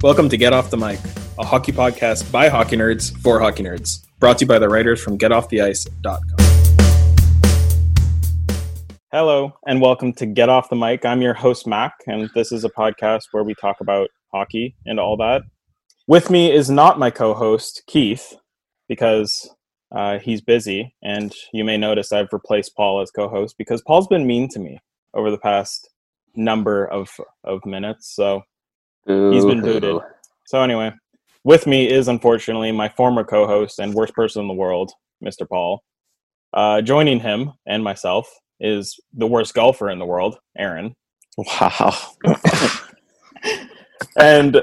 Welcome to Get Off the Mic, a hockey podcast by hockey nerds for hockey nerds, brought to you by the writers from GetOffTheIce.com. Hello, and welcome to Get Off the Mic. I'm your host, Mac, and this is a podcast where we talk about hockey and all that. With me is not my co host, Keith, because uh, he's busy, and you may notice I've replaced Paul as co host because Paul's been mean to me over the past number of, of minutes. So He's been booted. So anyway, with me is unfortunately my former co-host and worst person in the world, Mr. Paul. Uh, joining him and myself is the worst golfer in the world, Aaron. Wow. and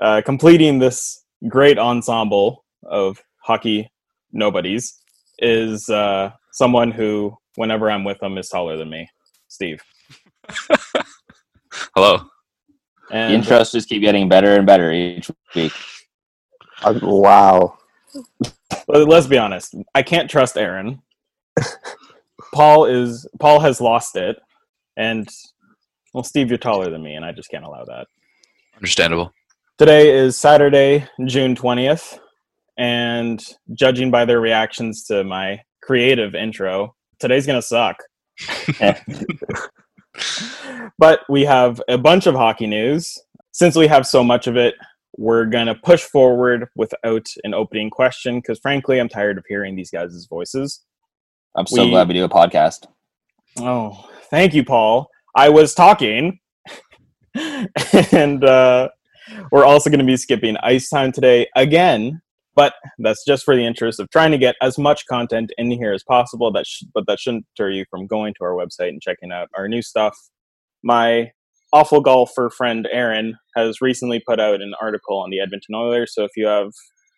uh, completing this great ensemble of hockey nobodies is uh, someone who, whenever I'm with them, is taller than me, Steve. Hello. And the intros just keep getting better and better each week. Uh, wow. Let's be honest. I can't trust Aaron. Paul is Paul has lost it, and well, Steve, you're taller than me, and I just can't allow that. Understandable. Today is Saturday, June twentieth, and judging by their reactions to my creative intro, today's gonna suck. but we have a bunch of hockey news. Since we have so much of it, we're going to push forward without an opening question because, frankly, I'm tired of hearing these guys' voices. I'm so we, glad we do a podcast. Oh, thank you, Paul. I was talking, and uh, we're also going to be skipping ice time today again but that's just for the interest of trying to get as much content in here as possible that sh- but that shouldn't deter you from going to our website and checking out our new stuff. My awful golfer friend aaron has recently put out an article on the edmonton oilers so if you have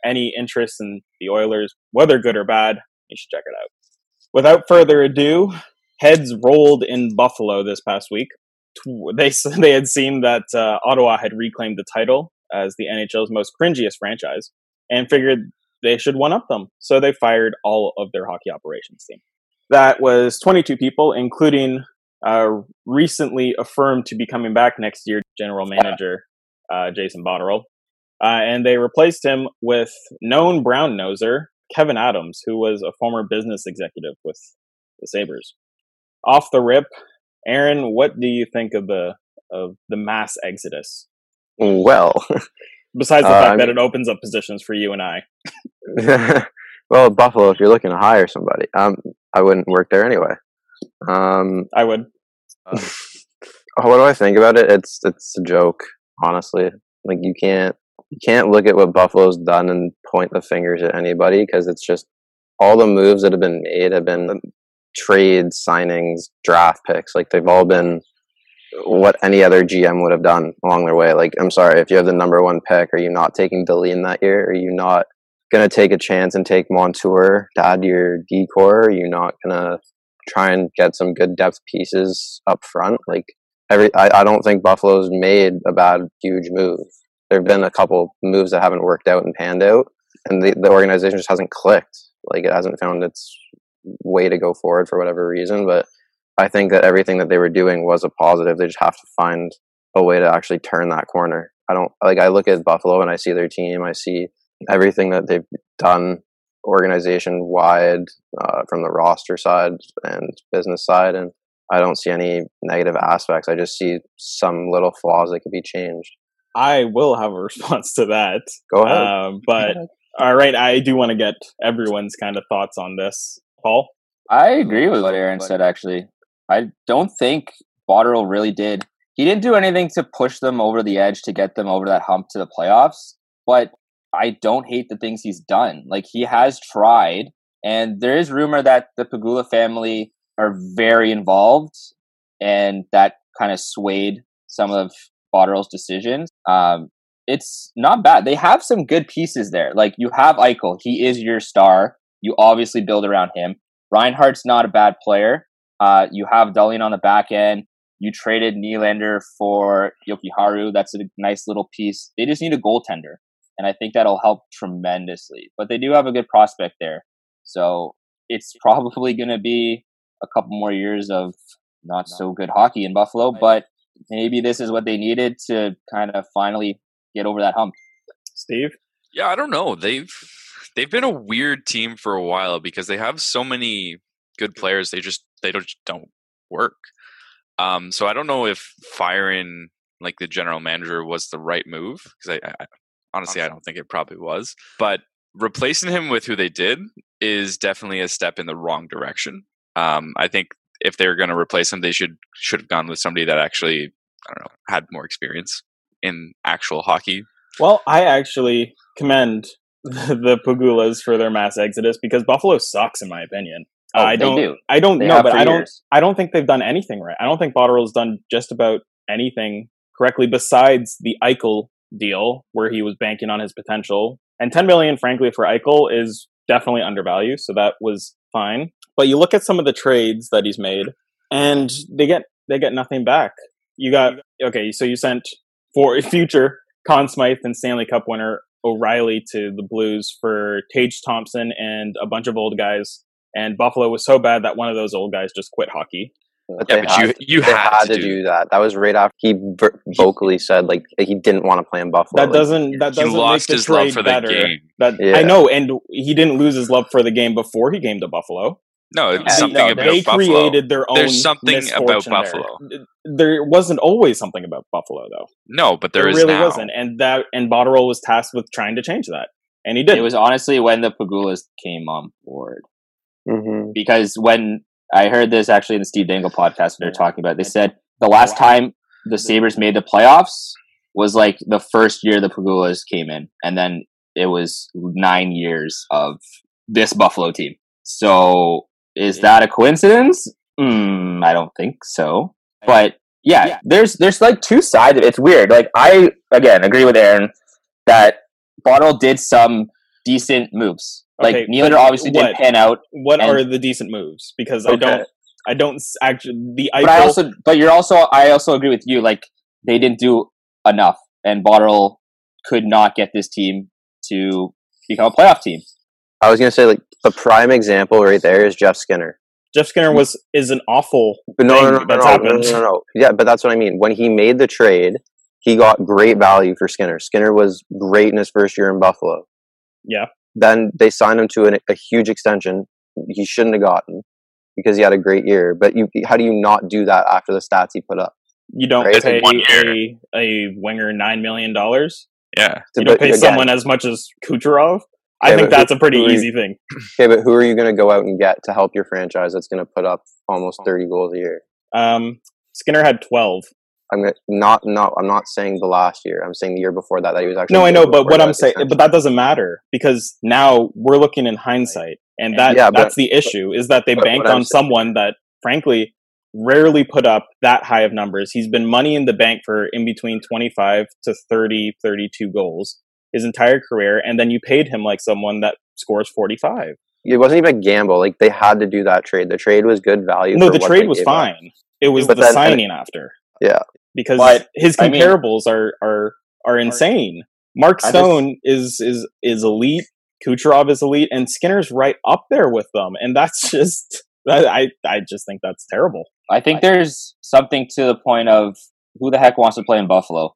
any interest in the oilers whether good or bad you should check it out. Without further ado heads rolled in buffalo this past week. They they had seen that uh, ottawa had reclaimed the title as the nhl's most cringiest franchise and figured they should one up them. So they fired all of their hockey operations team. That was 22 people, including uh, recently affirmed to be coming back next year general manager uh, Jason Botterill. Uh, and they replaced him with known brown noser Kevin Adams, who was a former business executive with the Sabres. Off the rip, Aaron, what do you think of the of the mass exodus? Well, Besides the uh, fact that it opens up positions for you and I. well, Buffalo, if you're looking to hire somebody, um, I wouldn't work there anyway. Um, I would. Uh, what do I think about it? It's it's a joke, honestly. Like you can't you can't look at what Buffalo's done and point the fingers at anybody because it's just all the moves that have been made have been trades, signings, draft picks. Like they've all been what any other GM would have done along their way. Like, I'm sorry, if you have the number one pick, are you not taking Dahlin that year? Are you not going to take a chance and take Montour to add to your decor? Are you not going to try and get some good depth pieces up front? Like, every, I, I don't think Buffalo's made a bad, huge move. There have been a couple moves that haven't worked out and panned out, and the, the organization just hasn't clicked. Like, it hasn't found its way to go forward for whatever reason, but I think that everything that they were doing was a positive. They just have to find a way to actually turn that corner. I don't like I look at Buffalo and I see their team. I see everything that they've done organization wide uh, from the roster side and business side, and I don't see any negative aspects. I just see some little flaws that could be changed. I will have a response to that. Go ahead. Uh, but all right, I do want to get everyone's kind of thoughts on this. Paul, I agree with what Aaron said. Actually, I don't think Botterill really did. He didn't do anything to push them over the edge to get them over that hump to the playoffs. But I don't hate the things he's done. Like he has tried, and there is rumor that the Pegula family are very involved, and that kind of swayed some of Botterill's decisions. Um, it's not bad. They have some good pieces there. Like you have Eichel, he is your star. You obviously build around him. Reinhart's not a bad player. Uh, you have Dahlin on the back end. You traded Nylander for Jokiharju. That's a nice little piece. They just need a goaltender, and I think that'll help tremendously. But they do have a good prospect there, so it's probably going to be a couple more years of not so good hockey in Buffalo. But maybe this is what they needed to kind of finally get over that hump. Steve? Yeah, I don't know. They've they've been a weird team for a while because they have so many good players. They just they don't don't work. Um, so I don't know if firing like the general manager was the right move because I, I honestly I don't think it probably was. But replacing him with who they did is definitely a step in the wrong direction. Um, I think if they're going to replace him, they should should have gone with somebody that actually I don't know had more experience in actual hockey. Well, I actually commend the, Pegulas for their mass exodus because Buffalo sucks, in my opinion. Oh, I don't. do. I don't They know, but I don't. years. I don't think they've done anything right. I don't think Botterill's done just about anything correctly besides the Eichel deal, where he was banking on his potential. And ten million, frankly, for Eichel is definitely undervalued, so that was fine. But you look at some of the trades that he's made, and they get they get nothing back. You got okay, so you sent for a future Conn Smythe and Stanley Cup winner O'Reilly to the Blues for Tage Thompson and a bunch of old guys. And Buffalo was so bad that one of those old guys just quit hockey. But Yeah, they but had, you you had, had to do that. That was right after he vocally said like he didn't want to play in Buffalo. That Like, doesn't that doesn't lost make the his love trade for the game. That Yeah. I know, and he didn't lose his love for the game before he came to Buffalo. No, it's Yeah, something no, about they Buffalo. created their own. There's something about misfortune there. Buffalo. There wasn't always something about Buffalo, though. No, but there is really now. wasn't, and that and Botterill was tasked with trying to change that, and he did. It was honestly when the Pegulas came on board. Mhm. because when I heard this actually in the Steve Dangle podcast, they're talking about. They said the last time the Sabres made the playoffs was like the first year the Pegulas came in, and then it was nine years of this Buffalo team. So is that a coincidence? Mm, I don't think so. But yeah, there's there's like two sides. of it. It's weird. Like I again agree with Aaron that Bottle did some decent moves. Like Okay, Neander but obviously what? did pan out, what and- are the decent moves? Because I don't, I don't actually the but I Eichel- also, but you're also, I also agree with you. Like they didn't do enough, and Bottle could not get this team to become a playoff team. I was gonna say like the prime example right there is Jeff Skinner. Jeff Skinner was is an awful. But no, thing no, no, no, that's no, no, happened. no, no, no. Yeah, but that's what I mean. When he made the trade, he got great value for Skinner. Skinner was great in his first year in Buffalo. Yeah. Then they signed him to an, a huge extension. He shouldn't have gotten because he had a great year. But you, how do you not do that after the stats he put up? You don't Right. pay One a, a winger nine million dollars. Yeah. You don't pay again, someone as much as Kucherov. I Yeah, think but that's a pretty who- who- easy thing. Okay, but who are you going to go out and get to help your franchise that's going to put up almost 30 goals a year? Um, Skinner had twelve. I'm not not I'm not saying the last year. I'm saying the year before that that he was actually. No, I know, but what I'm saying, but that doesn't matter because now we're looking in hindsight, and that Yeah, but- that's the issue is that they banked on saying- someone that, frankly, rarely put up that high of numbers. He's been money in the bank for in between 25 to 30, 32 goals his entire career, and then you paid him like someone that scores 45. it wasn't even a gamble. Like they had to do that trade. The trade was good value. No, the trade was gave up. fine. It was But the then- signing after. Yeah. Because But, his I mean- comparables are are are insane. Mark I just- Stone is is is elite. Kucherov is elite, and Skinner's right up there with them, and that's just that, I I just think that's terrible. I think there's something to the point of who the heck wants to play in Buffalo.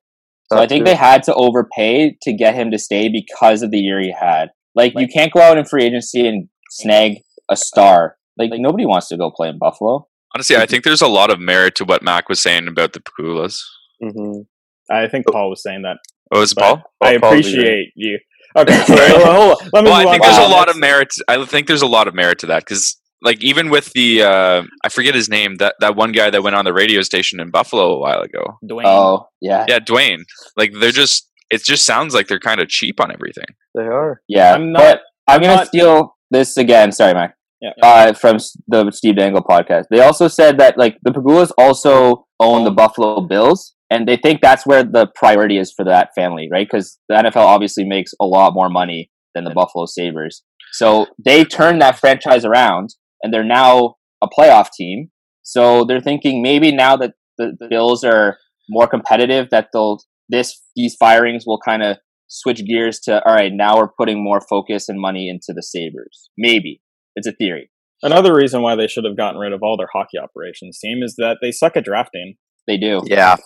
So I think true. they had to overpay to get him to stay because of the year he had. Like you can't go out in free agency and snag a star. Like nobody wants to go play in Buffalo. Honestly, I think there's a lot of merit to what Mac was saying about the Pegulas. Mhm. I think Paul was saying that. Oh, is it but Paul? I Paul- Paul's appreciate you. Okay, so hold on. let me Well, I think on there's to a the lot of next- merit. I think there's a lot of merit to that because, like, even with the uh, I forget his name that that one guy that went on the radio station in Buffalo a while ago. Dwayne. Oh yeah, Yeah, Dwayne. Like, they're just. It just sounds like they're kind of cheap on everything. They are. yeah. I'm not- but I'm, I'm gonna not- steal this again. Sorry, Mac. Yeah. Uh, from the Steve Dangle podcast. They also said that like the Pegulas also own the Buffalo Bills, and they think that's where the priority is for that family, right? Because the NFL obviously makes a lot more money than the Buffalo Sabres. So they turned that franchise around, and they're now a playoff team. So they're thinking maybe now that the, the Bills are more competitive, that they'll this these firings will kind of switch gears to all right. Now we're putting more focus and money into the Sabres. Maybe it's a theory. Another reason why they should have gotten rid of all their hockey operations team is that they suck at drafting. They do. Yeah,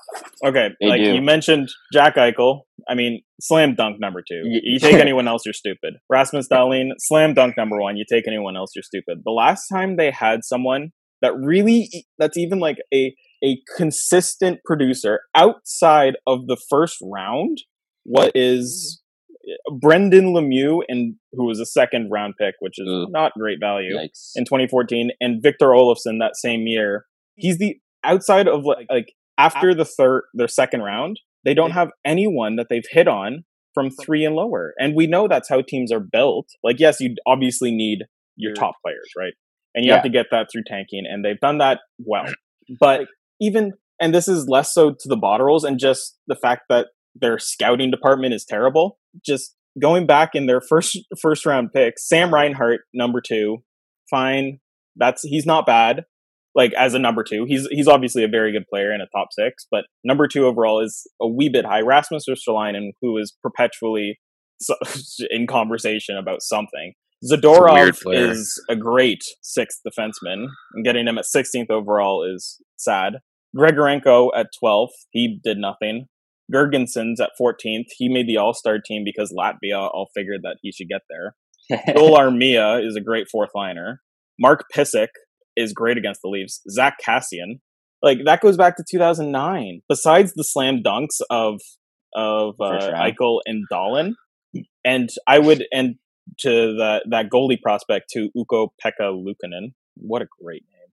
Okay, They like do. you mentioned Jack Eichel. I mean, slam dunk number two. Y- You take anyone else, you're stupid. Rasmus Dahlin, slam dunk number one. You take anyone else, you're stupid. The last time they had someone that really, that's even like a a consistent producer outside of the first round, what is Brendan Lemieux, and who was a second round pick, which is Ugh. not great value Yikes. in 2014 and Victor Olofsson that same year. He's the outside of like, like after the third their second round, they don't have anyone that they've hit on from 3 and lower. And we know that's how teams are built. Like yes, you obviously need your top players, right? And you have to get that through tanking and they've done that well. But even and this is less so to the Botterills and just the fact that their scouting department is terrible. Just going back in their first first round pick, Sam Reinhart, number two, fine. That's he's not bad. Like as a number two, he's he's obviously a very good player in a top six, but number two overall is a wee bit high. Rasmus Ristolainen, who is perpetually so, in conversation about something. Zadorov player. is a great sixth defenseman, and getting him at 16th overall is sad. Grigorenko at 12th, he did nothing. Girgensons at 14th, he made the All Star team because Latvia all figured that he should get there. Joel Armia is a great fourth liner. Mark Pysyk is great against the Leafs. Zack Kassian, like that goes back to 2009. Besides the slam dunks of of uh, round. Eichel and Dahlin, and I would and to that that goalie prospect to Uko Pekka Lukanen. What a great name!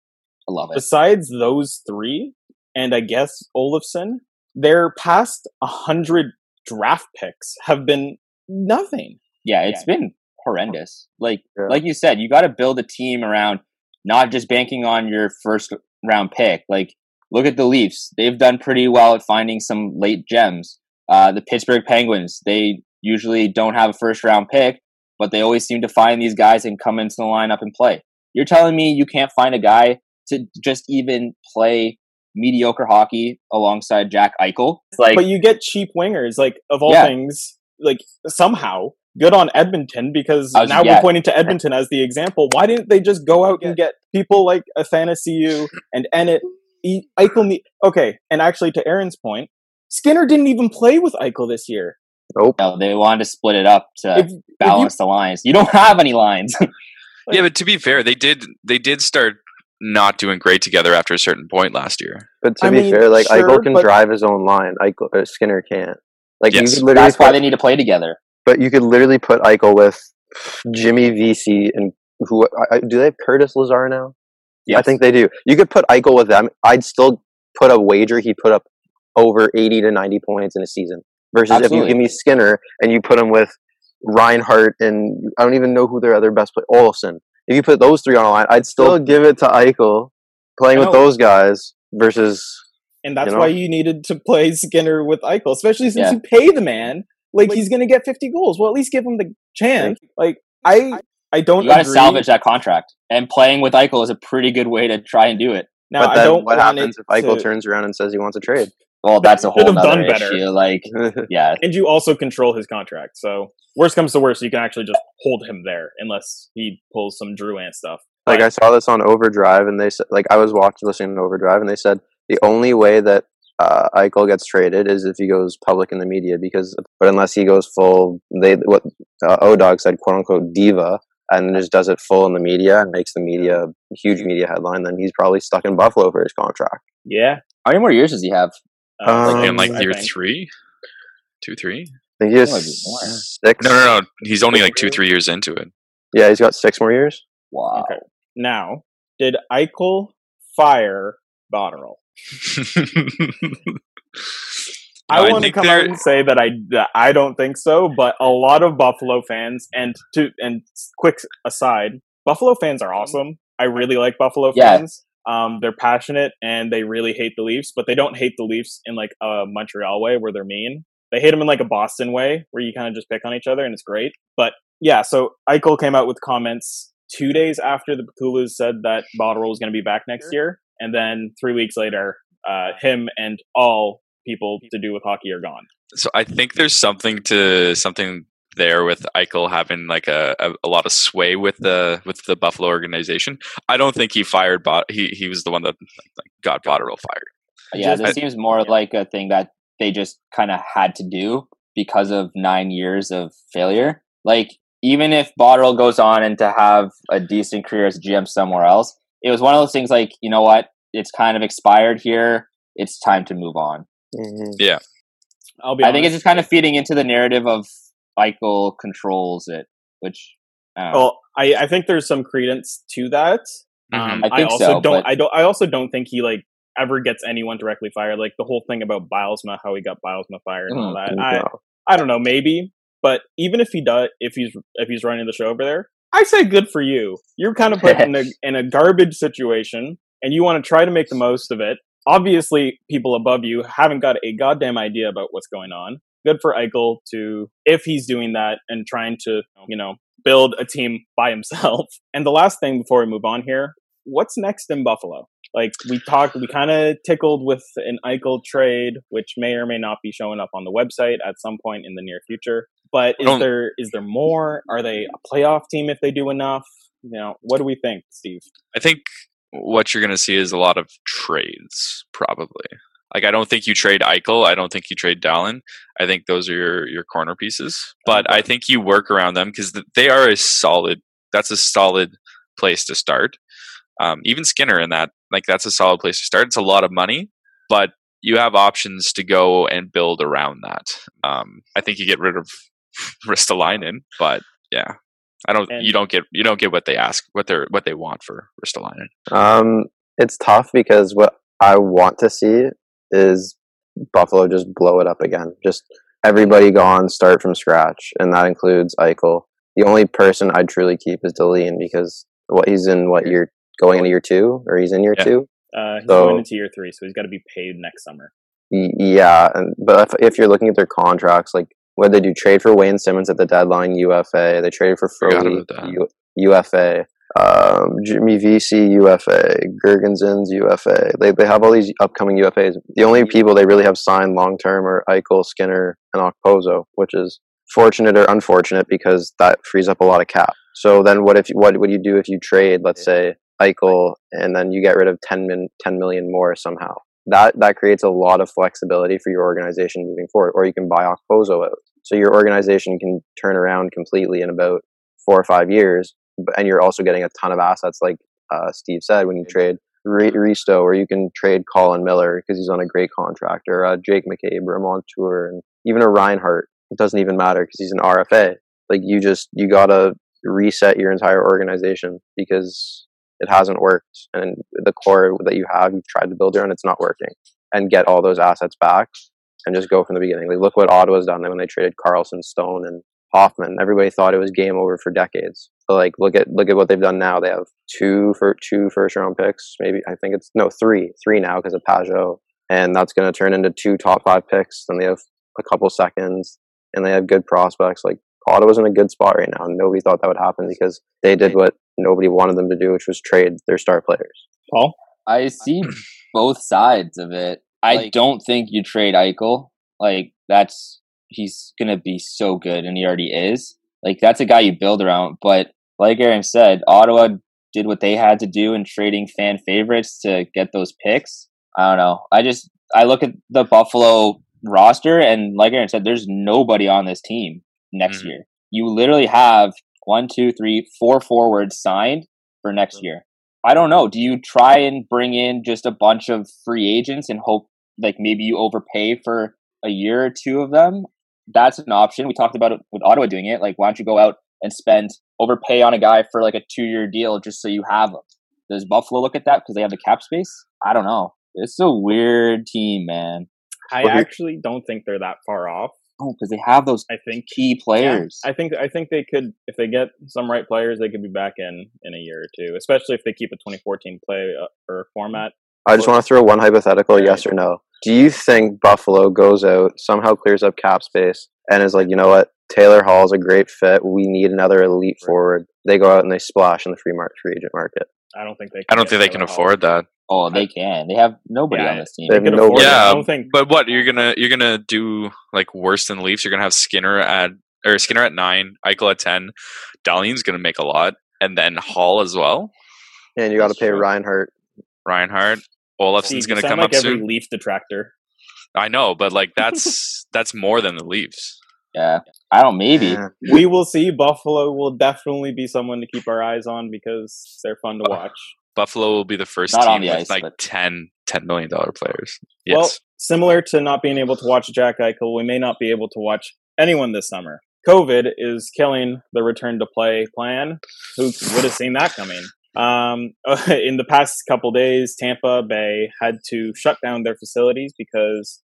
I love it. Besides those three, and I guess Olofsson, their past a hundred draft picks have been nothing. Yeah, it's been horrendous. Like Yeah. like you said, you got to build a team around not just banking on your first round pick. Like look at the Leafs; they've done pretty well at finding some late gems. Uh, the Pittsburgh Penguins, they usually don't have a first round pick, but they always seem to find these guys and come into the lineup and play. You're telling me you can't find a guy to just even play mediocre hockey alongside Jack Eichel? Like but you get cheap wingers, like of all Yeah. things, like somehow good on Edmonton because was- now yeah. we're pointing to Edmonton as the example. Why didn't they just go out and get people like a fantasy Athanasiu and Ennett? E- Eichel, ne- okay, and actually to Aaron's point, Skinner didn't even play with Eichel this year. nope. no, they wanted to split it up to If, if you, balance the lines. You don't have any lines. yeah, but to be fair, they did they did start not doing great together after a certain point last year. But to I be mean, fair, like sure, Eichel can but- drive his own line. Eichel, uh, Skinner can't. Like Yes. you could literally, That's why they need to play together. but you could literally put Eichel with Jimmy Vesey and who I, I, do they have Curtis Lazar now? I think they do. You could put Eichel with them. I'd still put a wager he'd put up over eighty to ninety points in a season. Versus if you give me Skinner and you put him with Reinhart and I don't even know who their other best player Olsen. If you put those three on a line, I'd still give it to Eichel playing with those guys versus and that's you know? why you needed to play Skinner with Eichel, especially since Yeah. you pay the man like he's going to get 50 goals. Well, at least give him the chance. Like I, I don't You got to salvage that contract, and playing with Eichel is a pretty good way to try and do it. Now, but I then don't what happens if Eichel to- turns around and says he wants a trade? Well, that's a Should whole have done other better. issue. Like, yeah, and you also control his contract. So worst comes to worst, you can actually just hold him there unless he pulls some Drouin stuff. like But- I saw this on Overdrive, and they said like I was watching listening to Overdrive, and they said the only way that uh, Eichel gets traded is if he goes public in the media, because but unless he goes full, they what uh, Odog said, quote unquote diva, and just does it full in the media and makes the media a huge media headline, then he's probably stuck in Buffalo for his contract. yeah, how many more years does he have? uh, Um, in like I year think. three, two, three. I think he has Might six. No, no, no. He's only like two, three years into it. Yeah, he's got six more years. Wow. Okay. Now, did Eichel fire Botterill? I, I want to come they're- out and say that I that I don't think so, but a lot of Buffalo fans and to and quick aside, Buffalo fans are awesome. I really like Buffalo Yeah. fans. Um, they're passionate and they really hate the Leafs, but they don't hate the Leafs in like a Montreal way where they're mean. They hate them in like a Boston way where you kind of just pick on each other and it's great. But yeah, so Eichel came out with comments two days after the Pegulas said that Botterill was going to be back next year, and then three weeks later, uh, him and all people to do with hockey are gone. So I think there's something to something there with Eichel having like a, a, a lot of sway with the with the Buffalo organization. I don't think he fired Bot. He he was the one that like, got Botterill fired. Yeah, Just- this seems more yeah. like a thing that they just kind of had to do because of nine years of failure. Like, even if Botterill goes on and to have a decent career as GM somewhere else, it was one of those things like, you know what? It's kind of expired here. It's time to move on. Mhm. I'll be. I think it's just kind of feeding into the narrative of Eichel controls it, which I. Well, I, I think there's some credence to that. Um, Mhm. I I, think also so, don't. but- I don't. I also don't think he like ever gets anyone directly fired. Like the whole thing about Bylsma, how he got Bylsma fired and all Mhm. that. I, I don't know, maybe. But even if he does, if he's if he's running the show over there, I say good for you. You're kind of put in a in a garbage situation, and you want to try to make the most of it. Obviously, people above you haven't got a goddamn idea about what's going on. Good for Eichel to, if he's doing that and trying to, you know, build a team by himself. And the last thing before we move on here, what's next in Buffalo? Like we talked, we kind of tickled with an Eichel trade, which may or may not be showing up on the website at some point in the near future. But is there is there more? Are they a playoff team if they do enough? You know, what do we think, Steve? I think what you're going to see is a lot of trades, probably. Like I don't think you trade Eichel. I don't think you trade Dahlin. I think those are your your corner pieces. But I think you work around them because they are a solid. That's a solid place to start. Um, even Skinner in that, like that's a solid place to start. It's a lot of money, but you have options to go and build around that. Um, I think you get rid of Ristolainen, but yeah, I don't. And- you don't get you don't get what they ask, what they're what they want for Ristolainen. Um, it's tough because what I want to see is Buffalo just blow it up again. Just everybody gone, start from scratch, and that includes Eichel. The only person I'd truly keep is Dahlin because what he's in what year going into year two or he's in year Yeah. two. Uh, he's So- going into year three, so he's got to be paid next summer. Yeah, and but if, if you're looking at their contracts, like what they do, trade for Wayne Simmonds at the deadline, UFA. They traded for. U, UFA. Um, Jimmy Vesey, UFA. Girgensons, UFA. They they have all these upcoming UFAs. The only people they really have signed long term are Eichel, Skinner, and Okposo, which is fortunate or unfortunate because that frees up a lot of cap. So then, what if what would you do if you trade, let's say, Eichel, and then you get rid of 10, min, 10 million more somehow? that that creates a lot of flexibility for your organization moving forward. Or you can buy Okposo out, so your organization can turn around completely in about four or five years. And you're also getting a ton of assets, like uh, Steve said, when you trade Re- Risto, or you can trade Colin Miller because he's on a great contract, or uh, Jake McCabe, or a Montour, and even a Reinhart. It doesn't even matter because he's an RFA. Like you just you gotta reset your entire organization because it hasn't worked and the core that you have you've tried to build around it's not working and get all those assets back and just go from the beginning. Like look what ottawa's done when they traded karlsson stone and hoffman. Everybody thought it was game over for decades. But like look at look at what they've done now. They have two for two first round picks maybe i think it's no three three now because of pageau. And that's going to turn into two top five picks then they have a couple seconds and they have good prospects. Like Ottawa's in a good spot right now, nobody thought that would happen because they did what nobody wanted them to do, which was trade their star players. Paul, I see both sides of it. I Like- don't think you trade Eichel. Like that's he's gonna be so good, and he already is. Like that's a guy you build around. But like Aaron said, Ottawa did what they had to do in trading fan favorites to get those picks. I don't know. I just I look at the Buffalo roster, and like Aaron said, there's nobody on this team next Mhm. year. You literally have one, two, three, four forwards signed for next year. I don't know. Do you try and bring in just a bunch of free agents and hope like maybe you overpay for a year or two of them? That's an option. We talked about it with Ottawa doing it. Like, why don't you go out and spend overpay on a guy for like a two year deal just so you have him? Does Buffalo look at that because they have the cap space? I don't know. It's a weird team, man. I actually don't think they're that far off. Oh, because they have those I think key players. I think I think they could if they get some right players, they could be back in in a year or two, especially if they keep a 2014 play uh, or format. I just want to throw one hypothetical, yes or no. Do you think Buffalo goes out, somehow clears up cap space, and is like, you know what, Taylor Hall is a great fit. We need another elite forward. They go out and they splash in the free market, free agent market. I don't think they. I don't get think they can Hall. afford that. Oh, they can. They have nobody Yeah, on this team. they They have can no- afford it. Yeah, I don't think. But what you're gonna you're gonna do like worse than the Leafs? You're gonna have Skinner at or Skinner at nine, Eichel at ten, Dahlin's gonna make a lot, and then Hall as well. And you got to pay true. Reinhart. Reinhart. Olofsson's Steve, you going to sound come like up every soon. Leaf detractor. I know, but like that's that's more than the Leafs. Yeah, I don't. Maybe We will see. Buffalo will definitely be someone to keep our eyes on because they're fun to watch. Buffalo will be the first Not on team the with ice, like but- 10, 10 million dollar players. Well, similar to not being able to watch Jack Eichel, we may not be able to watch anyone this summer. COVID is killing the return to play plan. Who would have seen that coming? Um, in the past couple days, Tampa Bay had to shut down their facilities because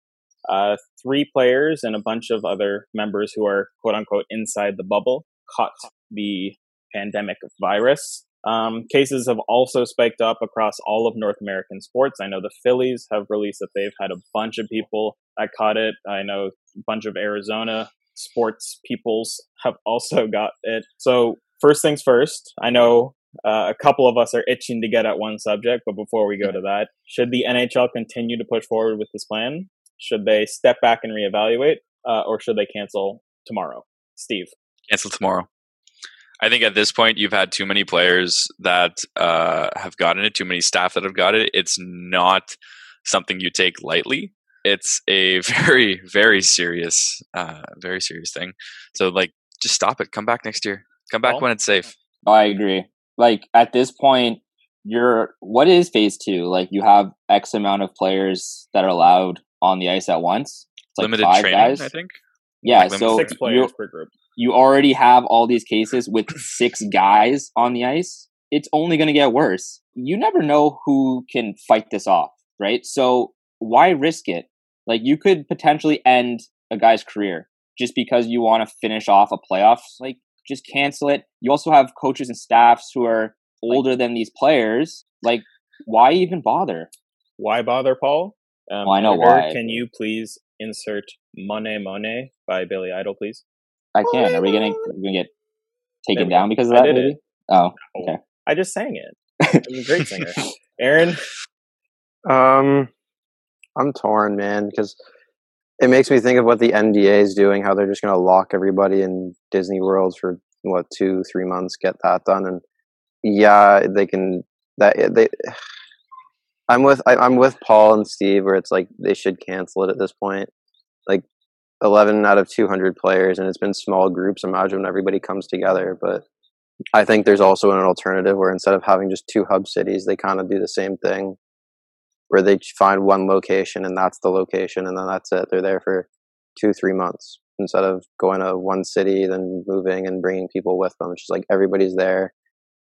uh, three players and a bunch of other members who are quote unquote inside the bubble caught the pandemic virus. Um, cases have also spiked up across all of North American sports. I know the Phillies have released that they've had a bunch of people that caught it. I know a bunch of Arizona sports peoples have also got it. So first things first, I know uh, a couple of us are itching to get at one subject, but before we go to that, should the NHL continue to push forward with this plan? Should they step back and reevaluate, uh, or should they cancel tomorrow? Steve. Cancel tomorrow. I think at this point you've had too many players that uh, have gotten it, too many staff that have got it. It's not something you take lightly. It's a very, very serious, uh, very serious thing. So, like, just stop it. Come back next year. Come back Well, when it's safe. I agree. Like at this point, you're what is phase two? Like you have X amount of players that are allowed on the ice at once. It's like Limited five training, guys. I think. Yeah, Like so Six players per group. You already have all these cases with six guys on the ice. It's only going to get worse. You never know who can fight this off, right? So why risk it? Like you could potentially end a guy's career just because you want to finish off a playoffs. Like just cancel it. You also have coaches and staffs who are older than these players. Like why even bother? Why bother, Paul? Um, Well, I know why. Can you please insert "Money Money" by Billy Idol, please? I can. Are we gonna are we gonna get taken down because of I that? did maybe? it. Oh, Oh, Okay. I just sang it. I'm a great singer. Aaron, Um, I'm torn, man, because it makes me think of what the NBA is doing. How they're just going to lock everybody in Disney World for what two, three months, get that done, and yeah, they can. That they. I'm with I, I'm with Paul and Steve, where it's like they should cancel it at this point. Like, eleven out of two hundred players, and it's been small groups. Imagine when everybody comes together, but. I think there's also an alternative where instead of having just two hub cities, they kind of do the same thing where they find one location and that's the location and then that's it. They're there for two, three months instead of going to one city, then moving and bringing people with them. It's just like everybody's there.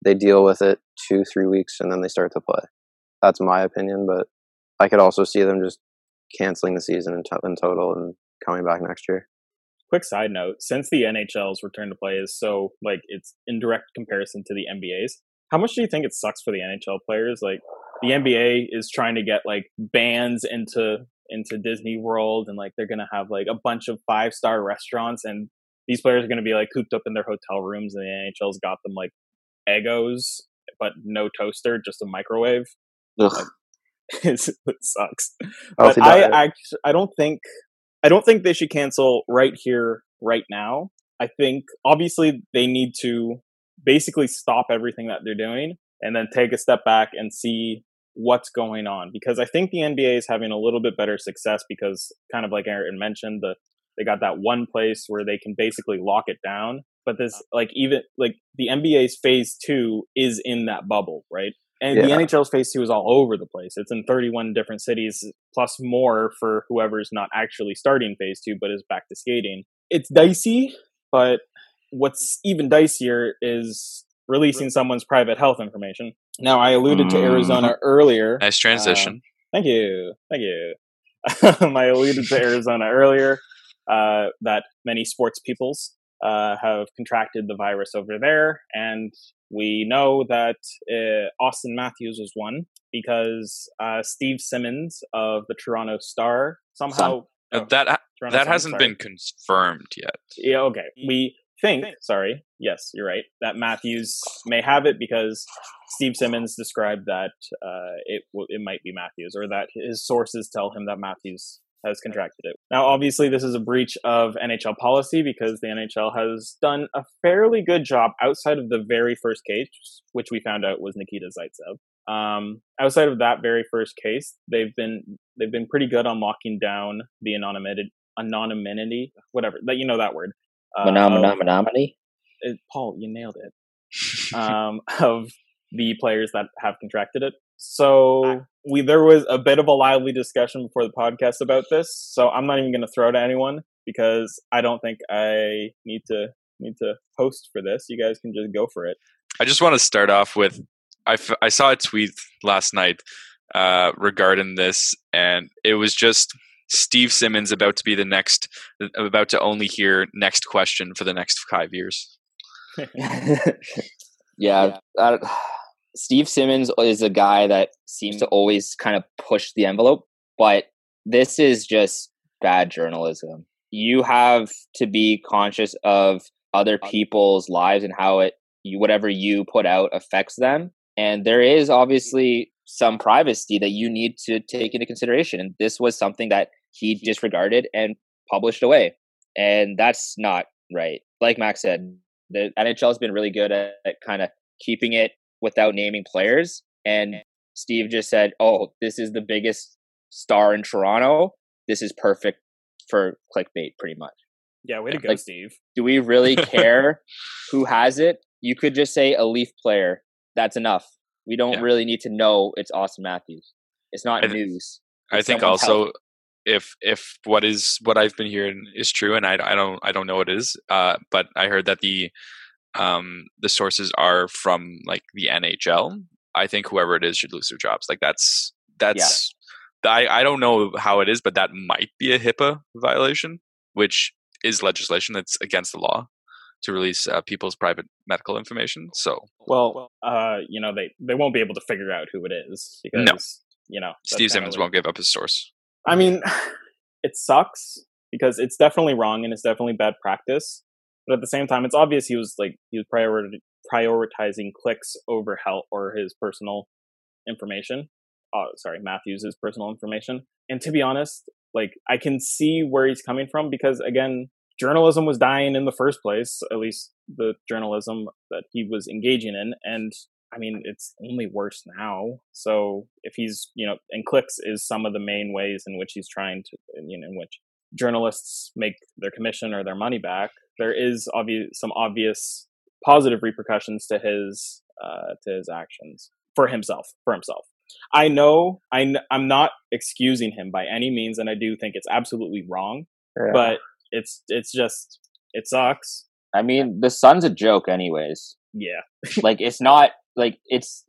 They deal with it two, three weeks and then they start to play. That's my opinion, but I could also see them just canceling the season in, in total and coming back next year. quick side note: since the NHL's return to play is so like it's in direct comparison to the NBA's, how much do you think it sucks for the NHL players? Like the NBA is trying to get like bands into into Disney World, and like they're gonna have like a bunch of five star restaurants, and these players are gonna be like cooped up in their hotel rooms, and the NHL's got them like egos, but no toaster, just a microwave. Ugh. It's- it sucks. I actually, I don't think, I don't think they should cancel right here, right now. I think obviously they need to basically stop everything that they're doing and then take a step back and see what's going on because I think the NBA is having a little bit better success because kind of like Aaron mentioned, the they got that one place where they can basically lock it down. But this like even like the NBA's phase two is in that bubble, right? And the Yeah. NHL's phase two is all over the place. It's in 31 different cities, plus more for whoever's not actually starting phase two but is back to skating. It's dicey, but what's even dicier is releasing someone's private health information. Now, I alluded to Mhm. Arizona earlier. Nice transition. Thank you. Thank you. Um, I alluded to Arizona earlier uh, that many sports peoples uh, have contracted the virus over there. And we know that uh, Austin Matthews was one because uh, Steve Simmons of the Toronto Star somehow. Uh, oh, that ha- Toronto that Sun, hasn't sorry. been confirmed yet. Yeah, okay. We think, sorry, yes, you're right, that Matthews may have it because Steve Simmons described that uh, it w- it might be Matthews, or that his sources tell him that Matthews has contracted it. Now, obviously, this is a breach of NHL policy because the NHL has done a fairly good job outside of the very first case, which we found out was Nikita Zaitsev. Um, outside of that very first case, they've been they've been pretty good on locking down the anonymity, anonymity, whatever that you know that word. Uh, Anonymity. Paul, you nailed it. Um, of the players that have contracted it. So we there was a bit of a lively discussion before the podcast about this. So I'm not even going to throw to anyone because I don't think I need to need to host for this. You guys can just go for it. I just want to start off with I, f- I saw a tweet last night uh, regarding this, and it was just Steve Simmons about to be the next, about to only hear next question for the next five years. yeah, uh, Steve Simmons is a guy that seems to always kind of push the envelope, but this is just bad journalism. You have to be conscious of other people's lives and how it whatever you put out affects them. And there is obviously some privacy that you need to take into consideration. And this was something that he disregarded and published away. And that's not right. Like max said the nhl has been really good at, at kind of keeping it without naming players and steve just said oh this is the biggest star in toronto this is perfect for clickbait pretty much yeah way to go like, steve do we really care who has it you could just say a Leaf player. That's enough. We don't yeah. really need to know it's Austin Matthews. It's not I news. It's I think also health. if if what is what I've been hearing is true, and I, I don't I don't know what it is, uh, but I heard that the um the sources are from like the NHL. I think whoever it is should lose their jobs. Like that's that's yeah. I I don't know how it is, but that might be a HIPAA violation, which is legislation that's against the law to release uh, people's private medical information. So, well, uh, you know, they they won't be able to figure out who it is because no. you know Steve Simmons like, won't give up his source. I mean, it sucks because it's definitely wrong and it's definitely bad practice. But at the same time, it's obvious he was like he was priori- prioritizing clicks over health or his personal information. Oh, sorry, Matthews' personal information. And to be honest, like I can see where he's coming from because again, journalism was dying in the first place, at least the journalism that he was engaging in. And I mean, it's only worse now. So if he's, you know, and clicks is some of the main ways in which he's trying to, you know, in which journalists make their commission or their money back. There is obvious some obvious positive repercussions to his uh, to his actions for himself for himself. I know I, I'm not excusing him by any means, and I do think it's absolutely wrong. Yeah. But it's it's just it sucks. I mean, the sun's a joke, anyways. Yeah, like it's not like it's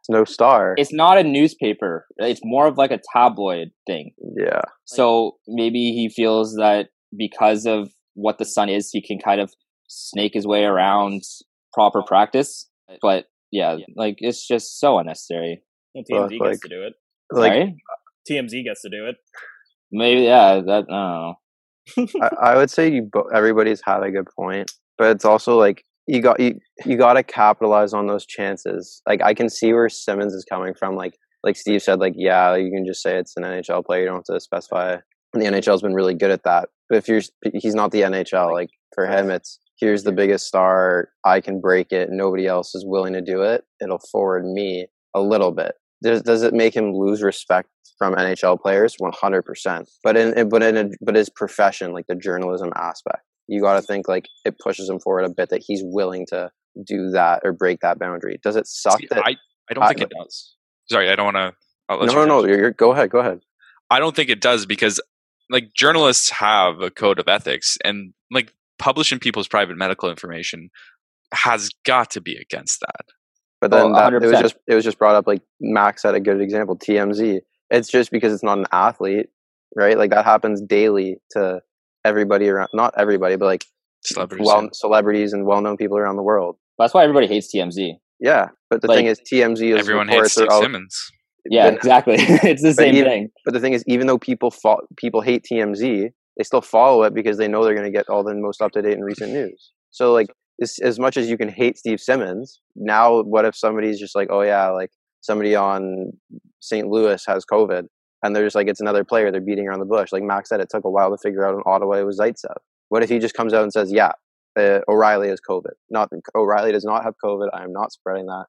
it's no star. It's not a newspaper. It's more of like a tabloid thing. Yeah. So maybe he feels that because of what the sun is, he can kind of snake his way around proper practice. But yeah, like it's just so unnecessary. Well, TMZ like, gets to do it. Like Sorry? TMZ gets to do it. Maybe yeah. That I don't know. I, I, would say you everybody's had a good point, but it's also like you got you you got to capitalize on those chances. Like I can see where Simmons is coming from. Like like Steve said, like yeah, you can just say it's an NHL player. You don't have to specify. The NHL's been really good at that. But if you're he's not the NHL. Like for him, it's here's the biggest star. I can break it. Nobody else is willing to do it. It'll forward me a little bit. Does does it make him lose respect from NHL players, one hundred percent. But in but in a, but his profession, like the journalism aspect, you got to think like it pushes him forward a bit that he's willing to do that or break that boundary. Does it suck? See, that I I don't I, think it does. Sorry, I don't want to. No, no, no. You're, you're, go ahead. Go ahead. I don't think it does because like journalists have a code of ethics and like publishing people's private medical information has got to be against that. But oh, then that, it was just it was just brought up like Max had a good example. TMZ. It's just because it's not an athlete, right? Like that happens daily to everybody around. Not everybody, but like celebrities, well, celebrities and well-known people around the world. That's why everybody hates TMZ. Yeah, but the like, thing is, TMZ is everyone hates Steve Simmons. Yeah, but, exactly. it's the same even, thing. But the thing is, even though people fo- people hate TMZ, they still follow it because they know they're going to get all the most up to date and recent news. So, like, as, as much as you can hate Steve Simmons, now what if somebody's just like, oh yeah, like somebody on St. Louis has COVID, and they're just like, it's another player. They're beating around the bush. Like Max said, it took a while to figure out in Ottawa it was Zaitsev. What if he just comes out and says, yeah, uh, O'Reilly has COVID? Not O'Reilly does not have COVID. I am not spreading that.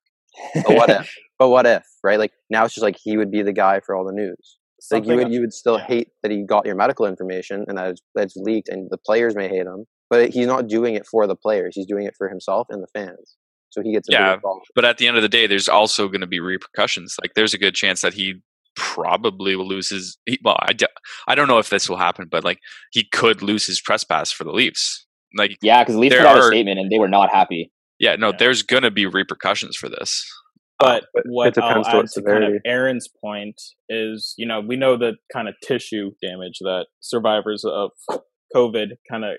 But what if? But what if? Right? Like now it's just like he would be the guy for all the news. Like you would you would still yeah. hate that he got your medical information and that it's, that it's leaked and the players may hate him, but he's not doing it for the players. He's doing it for himself and the fans. So he gets a Yeah, big. But at the end of the day, there's also going to be repercussions. Like there's a good chance that he probably will lose his. He, well, I, d- I don't know if this will happen, but like he could lose his press pass for the Leafs. Like Yeah, because Leafs put out are- a statement and they were not happy. Yeah, no, Yeah. there's going to be repercussions for this. But But what it depends I'll to add to kind of. Aaron's point is, you know, we know the kind of tissue damage that survivors of COVID kind of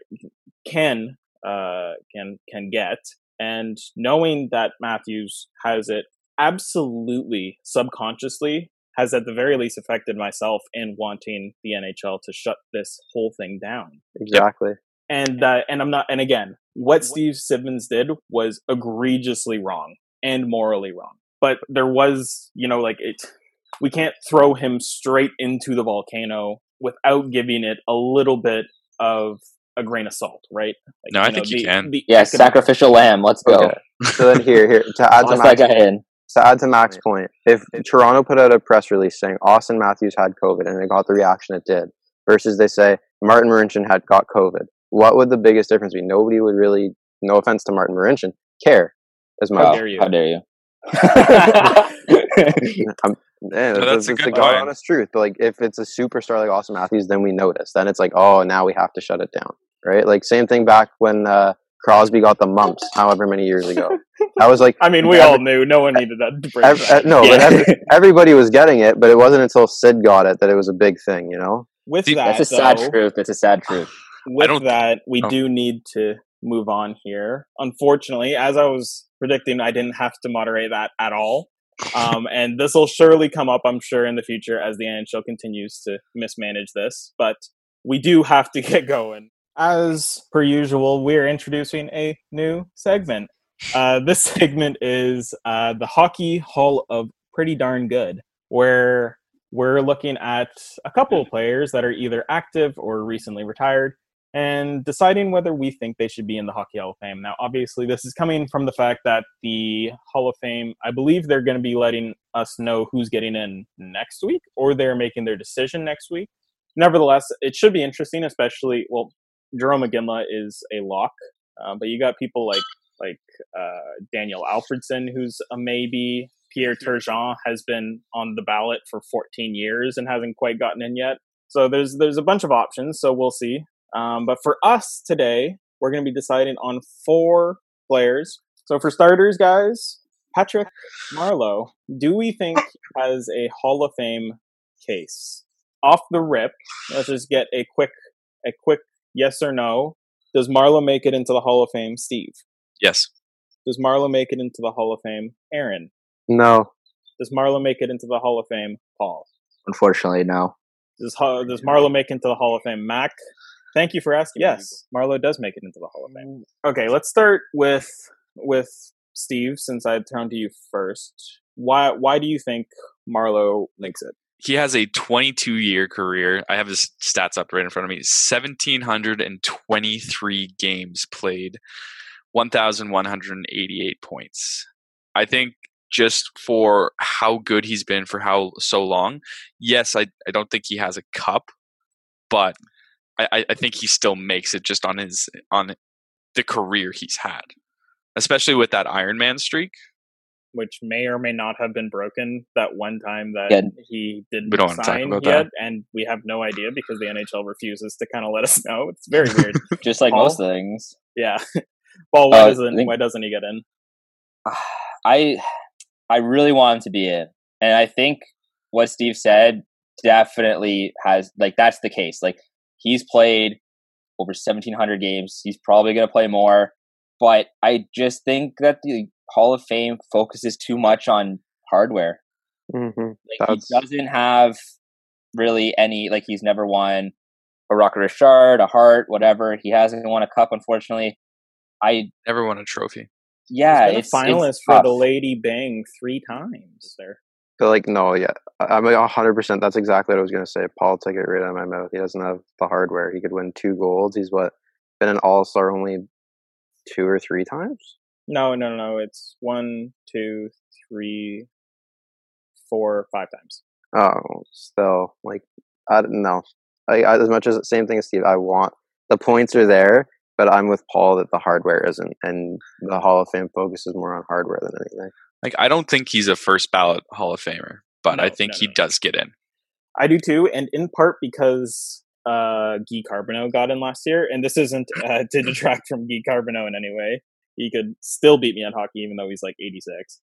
can uh, can can get, and knowing that Matthews has it absolutely subconsciously has at the very least affected myself in wanting the NHL to shut this whole thing down Exactly. and uh, and I'm not. And again, what Steve Simmons did was egregiously wrong and morally wrong. But there was, you know, like it. We can't throw him straight into the volcano without giving it a little bit of a grain of salt, right? Like, No, I think you can. the Yeah, economic- sacrificial lamb. Let's go. Okay. So then here, here to add to Toss Max, in. to add to Max's point, if Toronto put out a press release saying Auston Matthews had COVID and it got the reaction it did, versus they say Martin Marincin had got COVID, what would the biggest difference be? Nobody would really, no offense to Martin Marincin, care as How much. dare you. How dare you? I'm, yeah, No, that's, that's a that's good the God honest truth. But like, if it's a superstar like Auston Matthews, then we notice. Then it's like, oh, now we have to shut it down, right? Like same thing back when uh, Crosby got the mumps, however many years ago. I was like, I mean, we every- all knew. No one needed that. To break ev- that. uh, no, Yeah. but every, everybody was getting it, but it wasn't until Sid got it that it was a big thing, you know? With that, That's a sad though, truth. That's a sad truth. With that, we oh. do need to move on here. Unfortunately, as I was predicting, I didn't have to moderate that at all. Um, and this will surely come up, I'm sure, in the future as the NHL continues to mismanage this. But we do have to get going. As per usual, we're introducing a new segment. Uh, this segment is uh, the Hockey Hall of Pretty Darn Good, where we're looking at a couple of players that are either active or recently retired and deciding whether we think they should be in the Hockey Hall of Fame. Now, obviously, this is coming from the fact that the Hall of Fame, I believe they're going to be letting us know who's getting in next week, or they're making their decision next week. Nevertheless, it should be interesting, especially, well, Jarome Iginla is a lock, uh, but you got people like like uh, Daniel Alfredsson, who's a maybe. Pierre Turgeon has been on the ballot for 14 years and hasn't quite gotten in yet. So there's there's a bunch of options. So we'll see. Um, but for us today, we're going to be deciding on four players. So for starters, guys, Patrick Marleau, do we think has a Hall of Fame case? Off the rip, let's just get a quick a quick yes or no. Does Marleau make it into the Hall of Fame, Steve? Yes. Does Marleau make it into the Hall of Fame, Aaron? No. Does Marleau make it into the Hall of Fame, Paul? Unfortunately, no. Does Ho- does Marleau make it into the Hall of Fame, Mac? Thank you for asking. Yes, Marleau does make it into the Hall of Fame. Mm. Okay, let's start with with Steve, since I turned to you first. Why why do you think Marleau makes it? He has a 22 year career. I have his stats up right in front of me. 1,723 games played, 1,188 points. I think just for how good he's been for how so long, yes, I, I don't think he has a cup, but I, I- I think he still makes it just on his on the career he's had. Especially with that Iron Man streak. Which may or may not have been broken that one time that Yeah. he didn't We don't sign yet, that. and we have no idea because the NHL refuses to kind of let us know. It's very weird. Just like Paul? most things. yeah. Paul, why Uh, doesn't think- why doesn't he get in? I I really want him to be in, and I think what Steve said definitely has like that's the case. Like he's played over seventeen hundred games. He's probably going to play more, but I just think that the Hall of Fame focuses too much on hardware. hmm Like That's- he doesn't have really any like he's never won a Rocket Richard, a Hart, whatever. He hasn't won a cup, unfortunately. I Never won a trophy. yeah, He's been a it's finalist it's for tough. the Lady Byng three times. There. But like, no, yeah, I'm a hundred percent. That's exactly what I was gonna say. Paul took it right out of my mouth. He doesn't have the hardware. He could win two golds. He's what been an All Star only two or three times. No, no, no. It's one, two, three, four, five times. Oh, still like I don't know. I, I, as much as same thing as Steve, I want the points are there, but I'm with Paul that the hardware isn't, and the Hall of Fame focuses more on hardware than anything. Like I don't think he's a first ballot Hall of Famer, but No, I think no, he no, does get in. I do too, and in part because uh, Guy Carbonneau got in last year, and this isn't uh, to detract from Guy Carbonneau in any way. He could still beat me on hockey, even though he's like 86.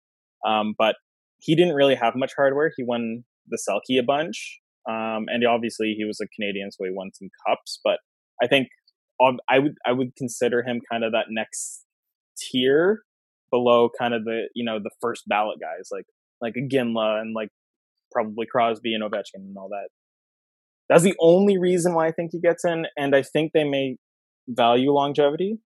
Um, but he didn't really have much hardware. He won the Selke a bunch, um, and obviously he was a Canadian, so he won some cups. But I think I would I would consider him kind of that next tier below kind of the you know the first ballot guys like like Iginla and like probably Crosby and Ovechkin and all that. That's the only reason why I think he gets in, and I think they may value longevity.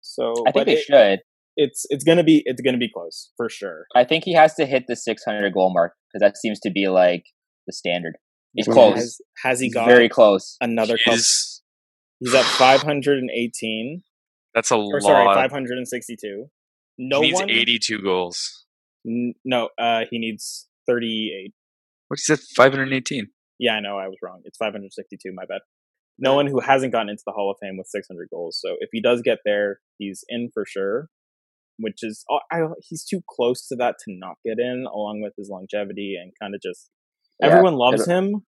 So I think but they it- should. It's it's gonna be it's gonna be close for sure. I think he has to hit the 600 goal mark because that seems to be like the standard. He's close. Has, has he He's got very close. another cup? Is He's at 518. that's a Or lot. sorry, 562. No he needs one. 82 goals. N- no, uh, he needs 38. What is it? 518. Yeah, I know I was wrong. It's 562. My bad. No one who hasn't gotten into the Hall of Fame with 600 goals. So if he does get there, he's in for sure. Which is, oh, I, he's too close to that to not get in, along with his longevity and kind of just Yeah, everyone loves it'll, him.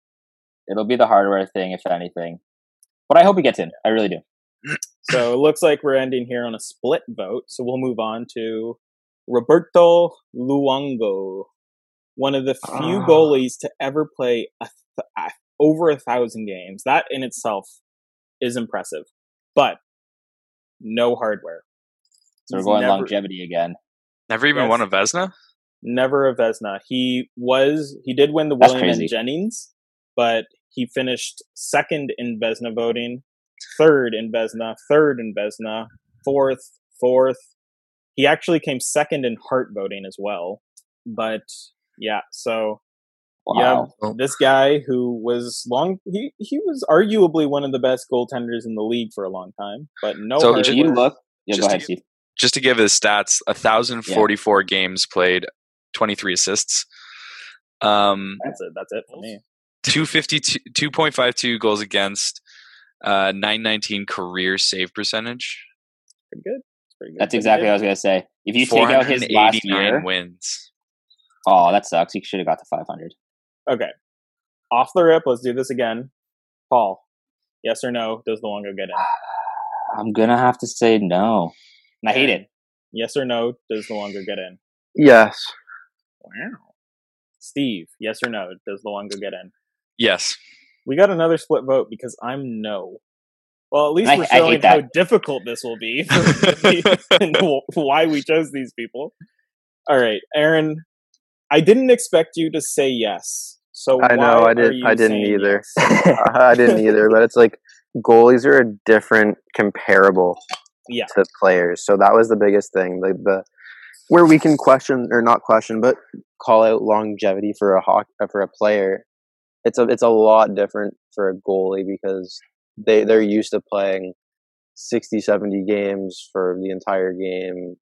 It'll be the hardware thing, if anything. But I hope he gets in. I really do. So it looks like we're ending here on a split vote. So we'll move on to Roberto Luongo, one of the few Ah. goalies to ever play a th- over a thousand games. That in itself is impressive, but no hardware. So we're going never- longevity again. Never even Yes. won a Vezina? Never a Vezina. He was he did win the That's William and. Jennings, but he finished second in Vezina voting, third in Vezina, third in Vezina, fourth, fourth. He actually came second in Hart voting as well. But yeah, so Wow. Well- this guy who was long he he was arguably one of the best goaltenders in the league for a long time, but no So If you look, yeah, Just go to ahead, get- Steve. Just to give his stats, 1,044 games played, 23 assists. Um, that's it. That's it for me. 252, 2.52 goals against, uh, 919 career save percentage, Pretty good. Pretty good. That's exactly good. what I was gonna say. If you take out his last year, wins. oh, that sucks. He should have got to 500. Okay. Off the rip, let's do this again. Paul, yes or no? Does the Luongo get in? I'm gonna have to say no. And I hate it. Yes or no? Does the Luongo get in? Yes, Wow. Steve, yes or no? Does the Luongo get in? Yes. We got another split vote because I'm no. Well, at least I- we're showing how difficult this will be and why we chose these people. All right, Aaron, I didn't expect you to say yes. So I know. I did. you I didn't either. yes? I didn't either. But it's like goalies are a different comparable Yeah. to players. So that was the biggest thing. Like the where we can question or not question, but call out longevity for a hawk for a player. It's a it's a lot different for a goalie because they they're used to playing 60 70 games for the entire game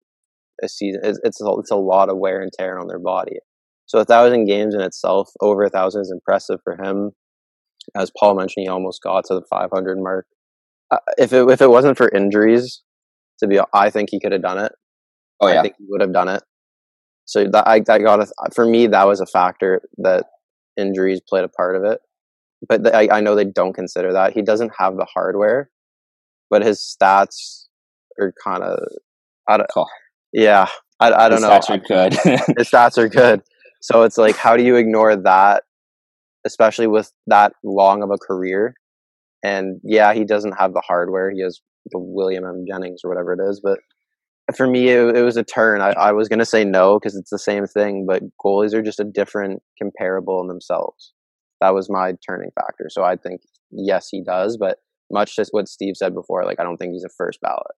a season. It's it's a, it's a lot of wear and tear on their body. So a thousand games in itself over a thousand is impressive for him. As paul mentioned he almost got to the 500 mark. Uh, if it if it wasn't for injuries to be i think he could have done it. Oh I yeah. think he would have done it. So that I, I got a, for me that was a factor that injuries played a part of it. But the, I, I know they don't consider that he doesn't have the hardware, but his stats are kind of I don't Cool. yeah I, I don't His know Stats are good. his stats are good. So it's like, how do you ignore that, especially with that long of a career? And yeah, he doesn't have the hardware. He has the William M. Jennings or whatever it is. But for me, it, it was a turn. I, I was going to say no because it's the same thing, but goalies are just a different comparable in themselves. That was my turning factor. So I think, yes, he does. But much as what Steve said before, like, I don't think he's a first ballot.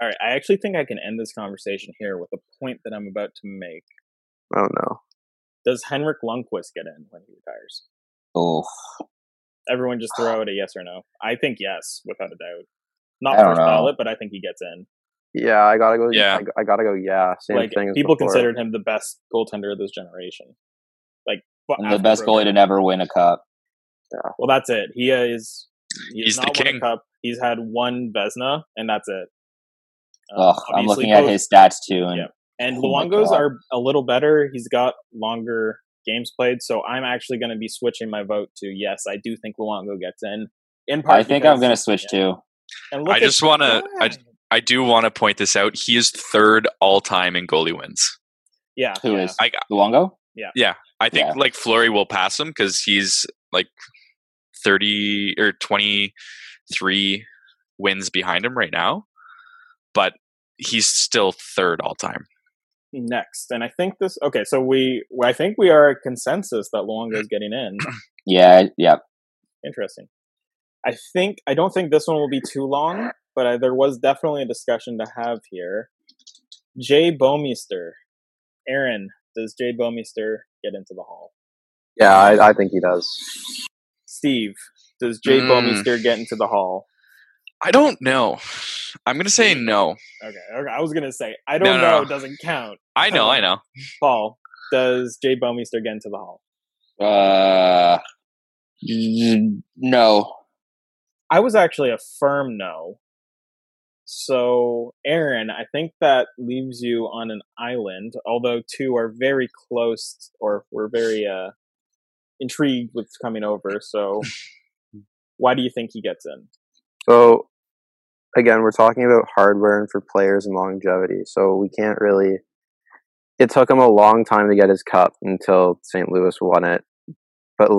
All right, I actually think I can end this conversation here with a point that I'm about to make. Oh, no. Does Henrik Lundqvist get in when he retires? oh, Everyone just throw out a yes or no. I think yes, without a doubt. Not I don't first know. ballot, but I think he gets in. Yeah, I gotta go. Yeah. I, I gotta go. Yeah, same like thing. as people before. considered him the best goaltender of this generation. Like And the best goalie to Brogan. never win a cup. Well, that's it. He is. He He's has the not won a king. cup. He's had one Vezina, and that's it. Uh, Ugh, I'm obviously looking at his stats too, and Yeah. And Oh Luongo's are a little better. He's got longer games played, so I'm actually going to be switching my vote to yes. I do think Luongo gets in. In part, I think I'm gonna switch yeah. too. And look I just wanna- I- Yeah. I do want to point this out. He is third all time in goalie wins. yeah, Who yeah. is I uh, Luongo? I think Yeah. like Fleury will pass him because he's like thirty or twenty three wins behind him right now, but he's still third all time. next? And I think this. Okay, so we. I think we are a consensus that Luongo is getting in. Yeah, yeah. Interesting. I think I don't think this one will be too long, but I, there was definitely a discussion to have here. Jay Bouwmeester, Aaron, does Jay Bouwmeester get into the hall? Yeah, I, I think he does. Steve, does Jay Mm. Bouwmeester get into the hall? I don't know. I'm gonna say no. Okay, okay. I was gonna say I don't No, no, know. no. It doesn't count. I know, I know. Paul, does Jay Bouwmeester get into the hall? Uh, no. I was actually a firm no. So, Aaron, I think that leaves you on an island, although two are very close or we're very uh, intrigued with coming over. So, why do you think he gets in? So again, we're talking about hardware and for players and longevity. So we can't really. It took him a long time to get his cup until St. Louis won it, but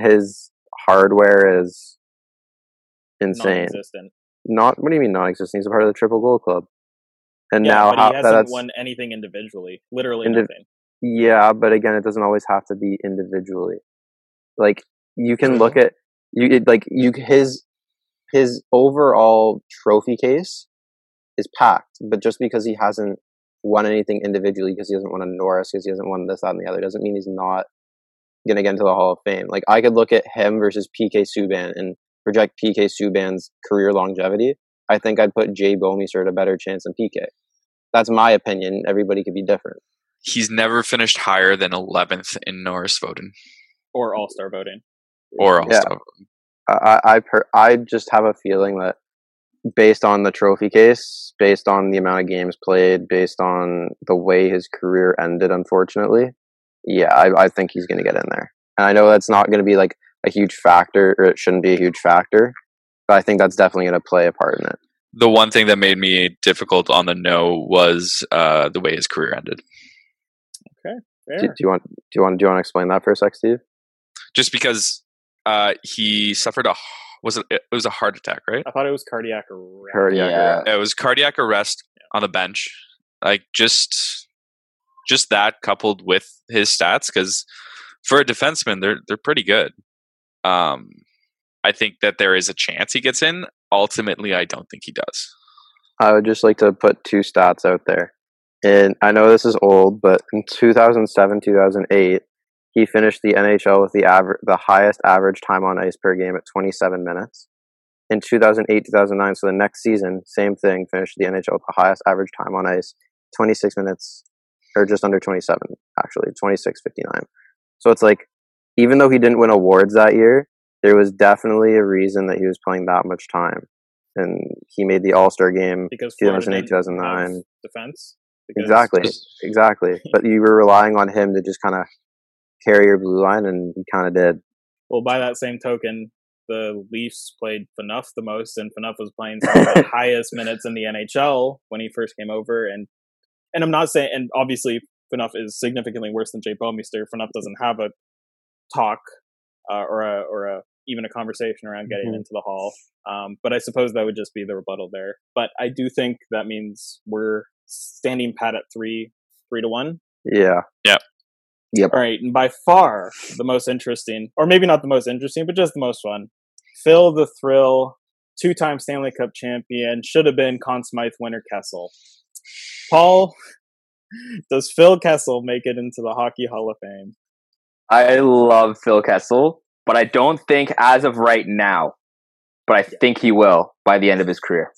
his hardware is insane. Not what do you mean non-existent? He's a part of the Triple Gold Club, and Yeah, now how, he hasn't that's won anything individually. Literally Indiv- nothing. Yeah, but again, it doesn't always have to be individually. Like you can look at you it, like you his his overall trophy case is packed, but just because he hasn't won anything individually, because he hasn't won a Norris, because he hasn't won this, that, and the other, doesn't mean he's not gonna get into the Hall of Fame. Like I could look at him versus PK Subban and project PK Subban's career longevity. I think I'd put Jay Bouwmeester at a better chance than PK. That's my opinion. Everybody could be different. He's never finished higher than 11th in Norris voting Or All Star voting. or All Yeah. Star. I I per, I just have a feeling that based on the trophy case, based on the amount of games played, based on the way his career ended, unfortunately, yeah, I, I think he's going to get in there. And I know that's not going to be like a huge factor, or it shouldn't be a huge factor, but I think that's definitely going to play a part in it. The one thing that made me difficult on the no was uh, the way his career ended. Fair. Do, do you want do you want do you want to explain that for a sec, Steve? Just because uh, he suffered a was it it was a heart attack, right? I thought it was cardiac arrest. Cardiac Yeah. arrest. It was cardiac arrest on the bench. Like just just that coupled with his stats because for a defenseman they're they're pretty good. Um I think that there is a chance he gets in. Ultimately I don't think he does. I would just like to put two stats out there. And I know this is old, but in 2007, 2008, he finished the NHL with the aver- the highest average time on ice per game at 27 minutes. In 2008, 2009, so the next season, same thing, finished the NHL with the highest average time on ice, 26 minutes, or just under 27, actually, 26.59. So it's like, even though he didn't win awards that year, there was definitely a reason that he was playing that much time. And he made the All Star game Because 2008, 2009. defense. Exactly, exactly. But you were relying on him to just kind of carry your blue line, and he kind of did. Well, by that same token, the Leafs played Phaneuf the most, and Phaneuf was playing some of the highest minutes in the NHL when he first came over. And and I'm not saying, and obviously Phaneuf is significantly worse than Jay Bouwmeester. Phaneuf doesn't have a talk uh, or a or a even a conversation around getting Mhm. into the hall. Um, but I suppose that would just be the rebuttal there. But I do think that means we're standing pat at three three to one. Yeah, Yeah. Yep. All right, and by far the most interesting, or maybe not the most interesting, but just the most fun. Phil the Thrill, two-time Stanley Cup champion, should have been Conn Smythe winner Kessel. Paul, does Phil Kessel make it into the Hockey Hall of Fame? I love Phil Kessel, but I don't think as of right now. But I think he will by the end of his career.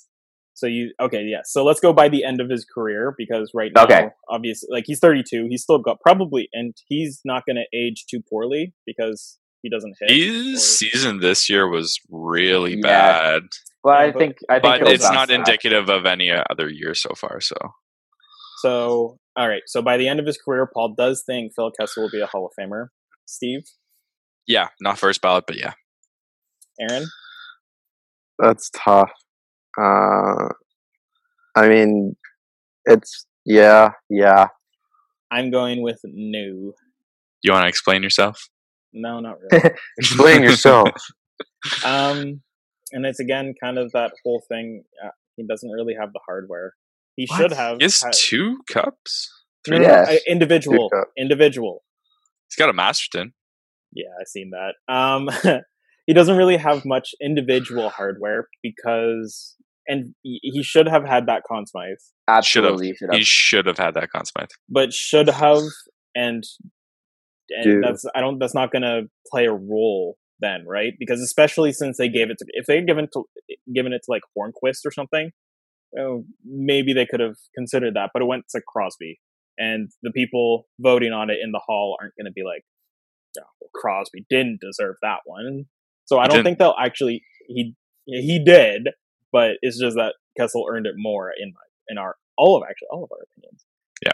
So you okay? Yeah. So let's go by the end of his career because right now, Okay. obviously, like he's 32. He's still got probably, and he's not going to age too poorly because he doesn't hit. His or- season this year was really Yeah. bad, Well, I but- think I think but it's not back. indicative of any other year so far. So So all right. So by the end of his career, Paul does think Phil Kessel will be a Hall of Famer. Steve, yeah, not first ballot, but yeah. Aaron, That's tough. Uh, I mean, it's yeah, yeah. I'm going with new. You want to explain yourself? No, not really. Explain yourself. um, and it's again kind of that whole thing. Uh, he doesn't really have the hardware. He What? should have. Is has had- two cups. Three. no, no, Yes. uh, individual, Good cup. individual. He's got a Masterton. Yeah, I've seen that. Um, he doesn't really have much individual hardware because, and he he should have had that Conn Smythe, Absolutely, should He have. should have had that Conn Smythe. but should have, and and Dude. that's I don't that's not gonna play a role then, right? Because especially since they gave it to if they had given to given it to like Hornqvist or something, oh, maybe they could have considered that, but it went to Crosby, and the people voting on it in the hall aren't going to be like, "Yeah, well, Crosby didn't deserve that one. So I He don't didn't. think they'll actually he he did, but it's just that Kessel earned it more in my in our all of actually all of our opinions. Yeah.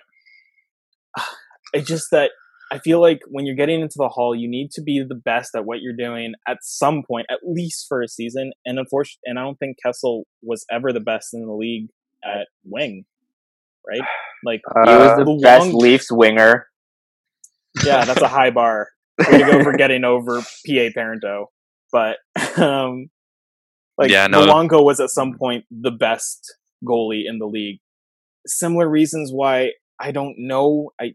It's just that I feel like when you're getting into the hall, you need to be the best at what you're doing at some point, at least for a season. And unfortunately, and I don't think Kessel was ever the best in the league at wing, right? Like, He was Uh, the the best long- Leafs winger. yeah, that's a high bar. Way to go for getting over PA Parenteau. But um like Yeah, no. Luongo was at some point the best goalie in the league. Similar reasons why I don't know. I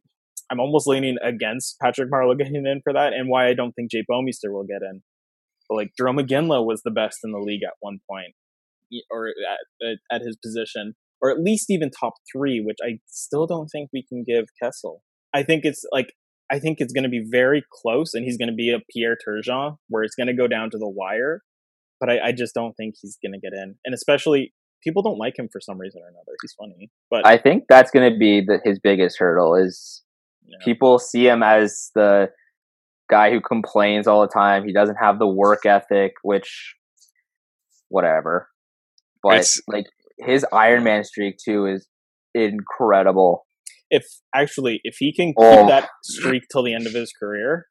I'm almost leaning against Patrick Marleau getting in for that, and why I don't think Jay Bouwmeester will get in. But like Jarome Iginla was the best in the league at one point, or at, at, at his position, or at least even top three, which I still don't think we can give Kessel. I think it's like I think it's going to be very close, and he's going to be a Pierre Turgeon, where it's going to go down to the wire. But I, I just don't think he's going to get in, and especially people don't like him for some reason or another. He's funny, but I think that's going to be the, his biggest hurdle. Is you know, people see him as the guy who complains all the time. He doesn't have the work ethic, which whatever. But It's- like his Iron Man streak too is incredible. if actually if he can keep Oh. that streak till the end of his career,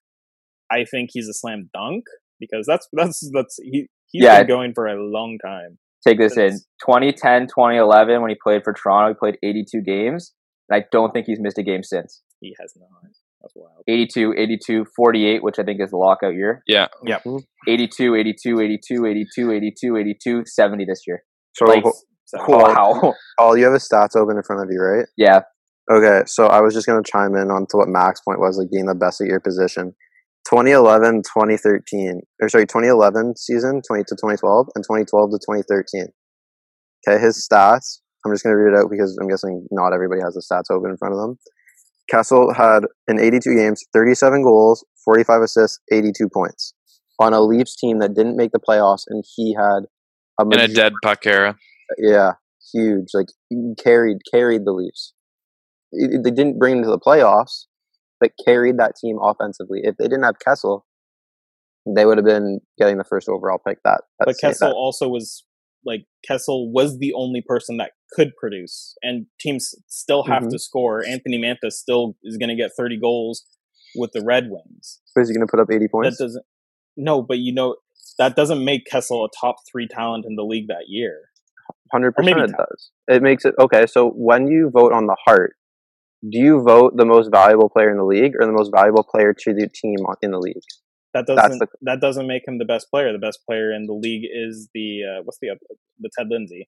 I think he's a slam dunk because that's that's that's he he's Yeah. been going for a long time. Take this in Since- 2010, 2011 when he played for Toronto, he played 82 games. And I don't think he's missed a game since. He has not. That's wild. 82, 82, 48, which I think is the lockout year. Yeah. Yeah. 82, 82, 82, 82, 82, 82, 70 this year. So, Like, So, Wow. Paul, you have his stats open in front of you, right? yeah. Okay, so I was just going to chime in on to what Mac's point was, like being the best at your position. 2011, 2013, or sorry, 2011 season, 20 to 2012, and 2012 to 2013. Okay, his stats, I'm just going to read it out because I'm guessing not everybody has the stats open in front of them. Kessel had in 82 games, 37 goals, 45 assists, 82 points on a Leafs team that didn't make the playoffs, and he had a, In a dead puck era. Yeah, huge. Like he carried carried the Leafs. It- They didn't bring them to the playoffs, but carried that team offensively. If they didn't have Kessel, they would have been getting the first overall pick. That, that but Kessel that- also was like Kessel was the only person that could produce, and teams still have Mhm. to score. Anthony Mantha still is going to get 30 goals with the Red Wings. so is he going to put up eighty That points? doesn't. No, but you know that doesn't make Kessel a top three talent in the league that year. Hundred percent, it does. It makes it okay. So when you vote on the Hart, do you vote the most valuable player in the league or the most valuable player to the team in the league? That doesn't the- that doesn't make him the best player. The best player in the league is the uh, what's the the Ted Lindsay.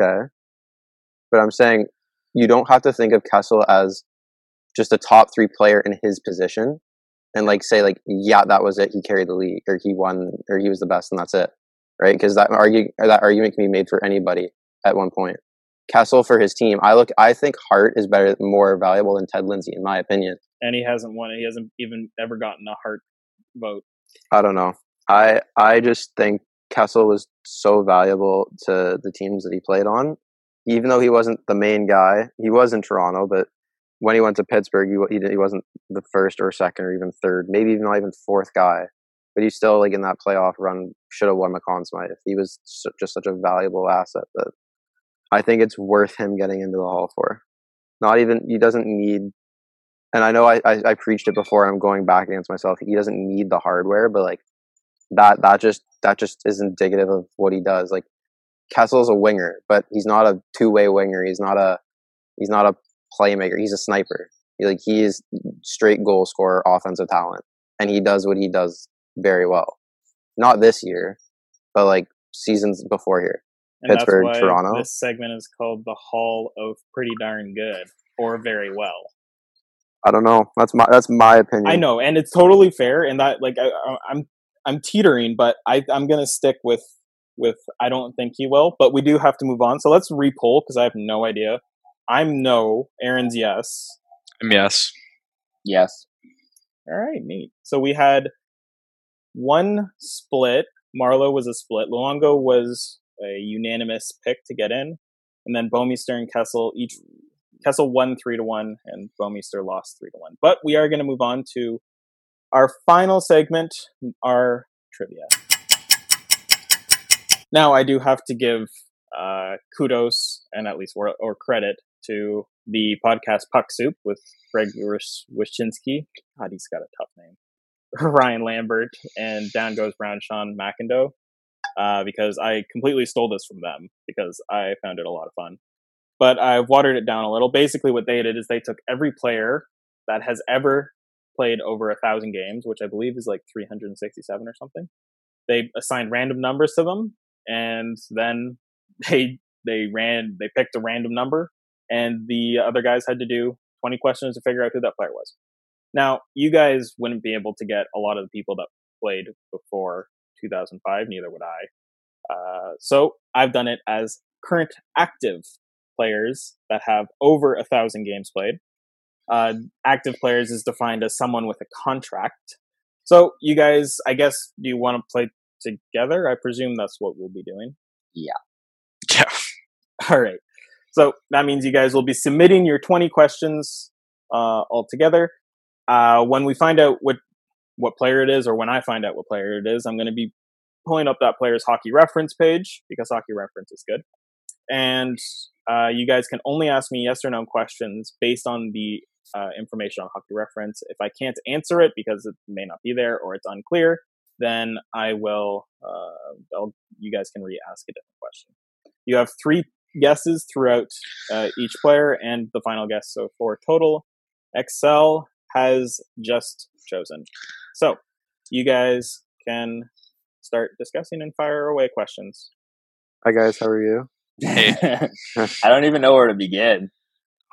Okay. But I'm saying you don't have to think of Kessel as just a top three player in his position and like say like, yeah, that was it. He carried the league or he won or he was the best and that's it. Right. Because that argue that argument can be made for anybody at one point. Kessel for his team. I look, I think Hart is better, more valuable than Ted Lindsay in my opinion. and he hasn't won it. He hasn't even ever gotten a Hart vote. I don't know. I, I just think Kessel was so valuable to the teams that he played on, even though he wasn't the main guy. He was in Toronto, but when he went to Pittsburgh, he he, he wasn't the first or second or even third, maybe even not even fourth guy. But he's still like in that playoff run should have won the Conn Smythe. He was just such a valuable asset that I think it's worth him getting into the Hall for. Not even he doesn't need. And I know I, I, I preached it before. I'm going back against myself. He doesn't need the hardware, but like that that just that just is indicative of what he does. Like Kessel's a winger, but he's not a two way winger. He's not a he's not a playmaker. He's a sniper. He, like he is straight goal scorer, offensive talent, and he does what he does very well. Not this year, but like seasons before here. And Pittsburgh, that's why Toronto. This segment is called the Hall of Pretty Darn Good or Very Well. I don't know. That's my that's my opinion. I know, and it's totally fair. And that, like, I, I- I'm I'm teetering, but I I'm gonna stick with with I don't think he will. But we do have to move on. So let's repoll because I have no idea. I'm no. Aaron's yes. I'm yes. Yes. All right, neat. So we had one split. Marleau was a split. Luongo was a unanimous pick to get in, and then Bouwmeester and Kessel each. Kessel won three to one, and Bouwmeester lost three to one. But we are going to move on to our final segment, our trivia. Now, I do have to give uh, kudos and at least or, or credit to the podcast Puck Soup with Greg Wyshynski. God, he's got a tough name. Ryan Lambert and Down Goes Brown Sean McIndoe. Uh, because I completely stole this from them because I found it a lot of fun. But I've watered it down a little. Basically, what they did is they took every player that has ever played over a thousand games, which I believe is like 367 or something. They assigned random numbers to them, and then they they ran they picked a random number, and the other guys had to do 20 questions to figure out who that player was. Now, you guys wouldn't be able to get a lot of the people that played before 2005, neither would I. Uh, so I've done it as current active players that have over a thousand games played. Uh, active players is defined as someone with a contract. So you guys, I guess, do you want to play together? I presume that's what we'll be doing. Yeah. Yeah. All right. So that means you guys will be submitting your 20 questions uh, all together. Uh, when we find out what what player it is, or when I find out what player it is, I'm going to be pulling up that player's hockey reference page because hockey reference is good. And uh, you guys can only ask me yes or no questions based on the uh, information on hockey reference. If I can't answer it because it may not be there or it's unclear, then I will. Uh, you guys can re-ask a different question. You have three guesses throughout uh, each player, and the final guess. So for total, Excel has just chosen. So you guys can start discussing and fire away questions. Hi guys, how are you? Hey. I don't even know where to begin.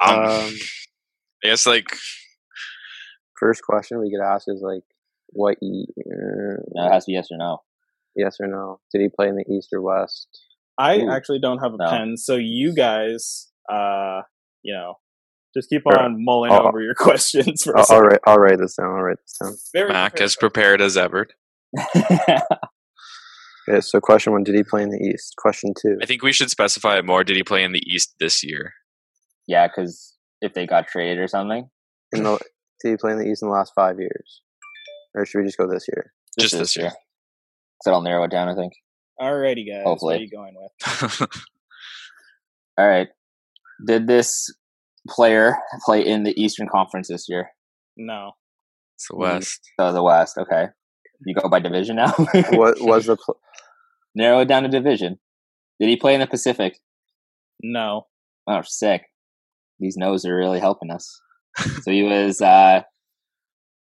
Um, Um, I guess like first question we could ask is like, what? ye- Uh, No, it has to be yes or no. yes or no? Did he play in the East or West? I Ooh. actually don't have a No. pen, so you guys, uh, you know, just keep Sure. on mulling I'll- over your questions for a I'll, I'll write. I'll write this down. I'll write this down. Very Mac prepared. as prepared as ever. Okay, so question one: Did he play in the East? Question two: I think we should specify it more. Did he play in the East this year? yeah, because if they got traded or something, in the, Did he play in the East in the last five years, or should we just go this year? Just this year. So that'll narrow it down, I think. Alrighty, guys. Hopefully. What are you going with? All right. Did this player play in the Eastern Conference this year? No. it's the West. So the West. Okay. You go by division now. What was the? Pl- narrow it down to division? Did he play in the Pacific? No. Oh, sick. These no's are really helping us. so he was. uh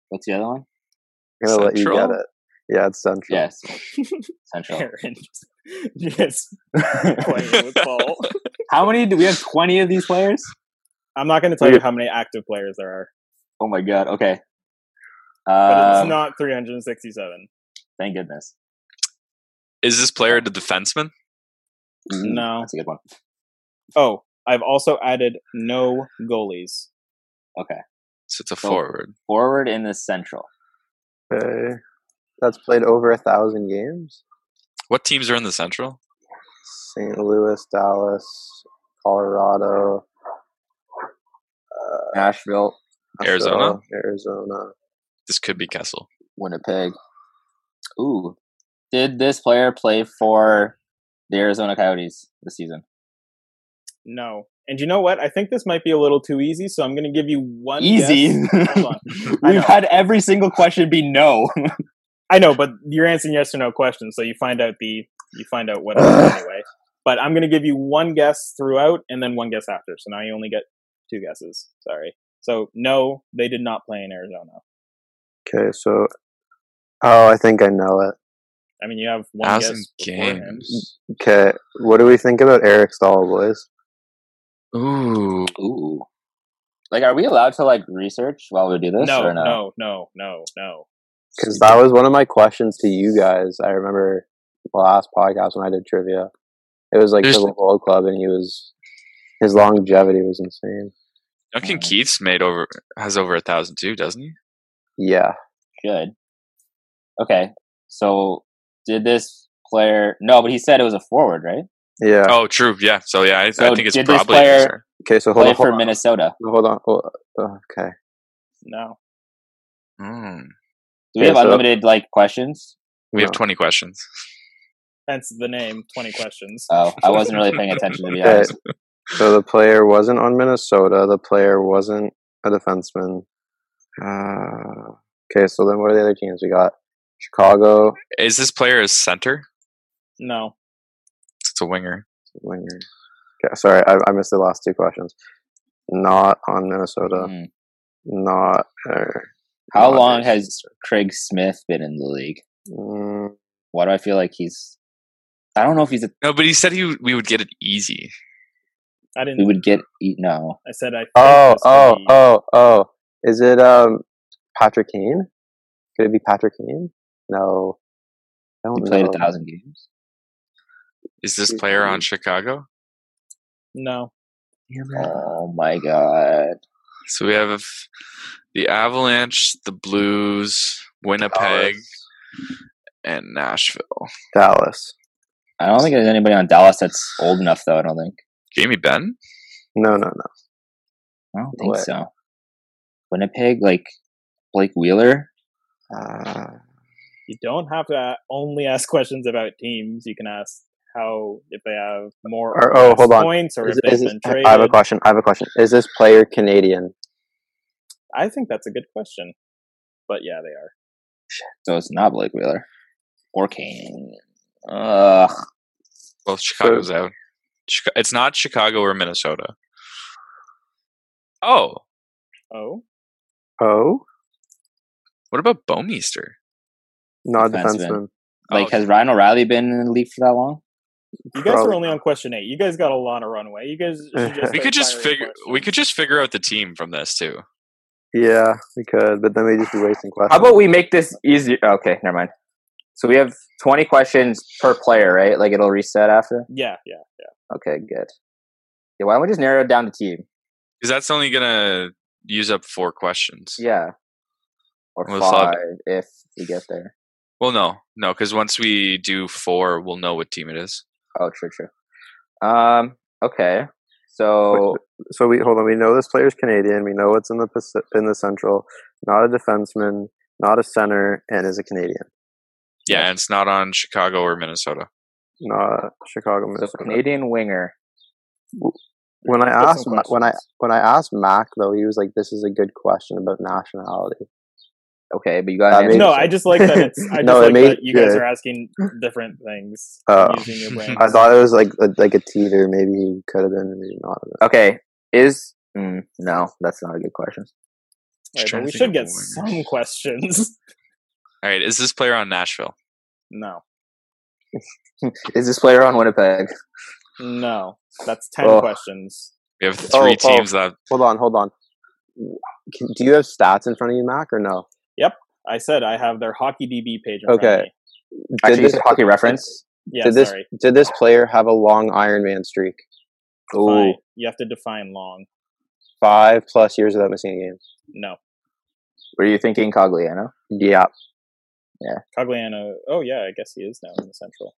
What's the other one? I'm gonna let you get it. Yeah, it's Central. Yes, Central. Aaron. Yes. Playing with Paul. How many do we have? Twenty of these players? I'm not going to tell you how many active players there are, Oh my god. Okay. but Uh, it's not 367. thank goodness. Is this player a defenseman? Mm, No. that's a good one. Oh, I've also added no goalies. Okay, So it's a So- forward. forward in the Central. Okay. That's played over a thousand games. What teams are in the Central? St. Louis, Dallas, Colorado, Nashville, Arizona? Arizona. This could be Kessel. Winnipeg. Ooh. Did this player play for the Arizona Coyotes this season? No. And you know what? I think this might be a little too easy, so I'm going to give you one Easy. guess. On. We've had every single question be no. I know, but you're answering yes or no questions, so you find out the you find out what anyway. But I'm going to give you one guess throughout, and then one guess after. So now you only get two guesses. Sorry. So no, they did not play in Arizona. Okay, so oh, I think I know it. I mean, you have one Thousand guess games. Okay, what do we think about Eric Staal, boys? Ooh. Ooh. Like, are we allowed to like research while we do this? No, or no, no, no, no, no. Because that was one of my questions to you guys. I remember the last podcast when I did trivia. It was like There's- the World Club, and he was his longevity was insane. Duncan Mm. Keith's made over has over a thousand too, doesn't he? Yeah, Good. Okay, so did this player? No, but he said it was a forward, right? yeah. Oh, true. Yeah. So yeah, I, I think it's did this probably player- Okay, so hold Play on, hold for on, Minnesota. hold on. hold on. Okay, No. Mm. Do we Yeah, have so- unlimited like questions? We have twenty questions. Hence the name, 20 questions. Oh, I wasn't really paying attention to be Okay. honest. So the player wasn't on Minnesota. The player wasn't a defenseman. Uh, okay, so then what are the other teams? We got Chicago Is this player a center? No. It's a winger. winger. Okay, sorry, I, I missed the last two questions. Not on Minnesota. Hmm. Not. Uh, How Not long very- has Craig Smith been in the league? mm, Why do I feel like he's? I don't know if he's. A, No, but he said he we would get it easy. I we didn't. would get eat. No, I said I. oh, oh, oh, oh. Is it um Patrick Kane? Could it be Patrick Kane? No. I he don't played know. a thousand games. Is this player on Chicago? No. Oh my god! So we have the Avalanche, the Blues, Winnipeg, and Nashville. Dallas. I don't think there's anybody on Dallas that's old enough, though. I don't think. Jamie Benn? No, no, no. I don't think What? so. Winnipeg, like Blake Wheeler. Uh, You don't have to only ask questions about teams. You can ask how if they have more Or- or oh, hold on. points or is, if they've is, been traded. I have a question. I have a question. Is this player Canadian? I think that's a good question. But yeah, they are. So it's not Blake Wheeler or Kane. Ugh. Well, Chicago's out. Chica- it's not Chicago or Minnesota. Oh, Oh, Oh, what about Bouwmeester? not Defenseman. defenseman. Like, Oh, has Ryan O'Reilly been in the league for that long? you guys Probably are only on question eight. You guys got a lot of runway. You guys just we could just firing figure. We could just figure out the team from this too. Yeah, we could, but then we'd just be wasting questions. How about we make this easier? Okay, never mind. So we have 20 questions per player, right? Like it'll reset after? Yeah, yeah, yeah. Okay, good. Yeah, why don't we just narrow it down to team? Because that's only gonna use up four questions. Yeah. Or Well, it's not- five if we get there. Well, no, no, because once we do four, we'll know what team it is. Oh, true, true. Um, okay. So So we hold on. We know this player's Canadian. We know it's in the Paci- in the Central. Not a defenseman. Not a center, and is a Canadian. Yeah, and it's not on Chicago or Minnesota. Not Chicago, so Canadian winger. when I asked Ma- when I when I asked Mac though, he was like, "This is a good question about nationality." Okay, but you got That an. No, I just like that. It's I just No, it like made- that you guys yeah. are asking different things Oh. using your brain. I thought it was like a, like a teeter. Maybe he could have been, maybe not. Okay, is mm, no, that's not a good question. Right, but we should get wingers. some questions. All right, is this player on Nashville? No, Is this player on Winnipeg? no, that's ten Oh. questions. We have Oh, three oh. teams that. Hold on, hold on. Can, do you have stats in front of you, Mac, or no? Yep, I said I have their hockey DB page. In front Okay. of me. Did Actually, this, hockey reference. Yeah, did this sorry. did this player have a long Ironman streak? Define. You have to define long. Five plus years without missing a game. No, Were you thinking Cogliano? Yeah. Yeah. Cogliano. Oh yeah, I guess he is now in the Central.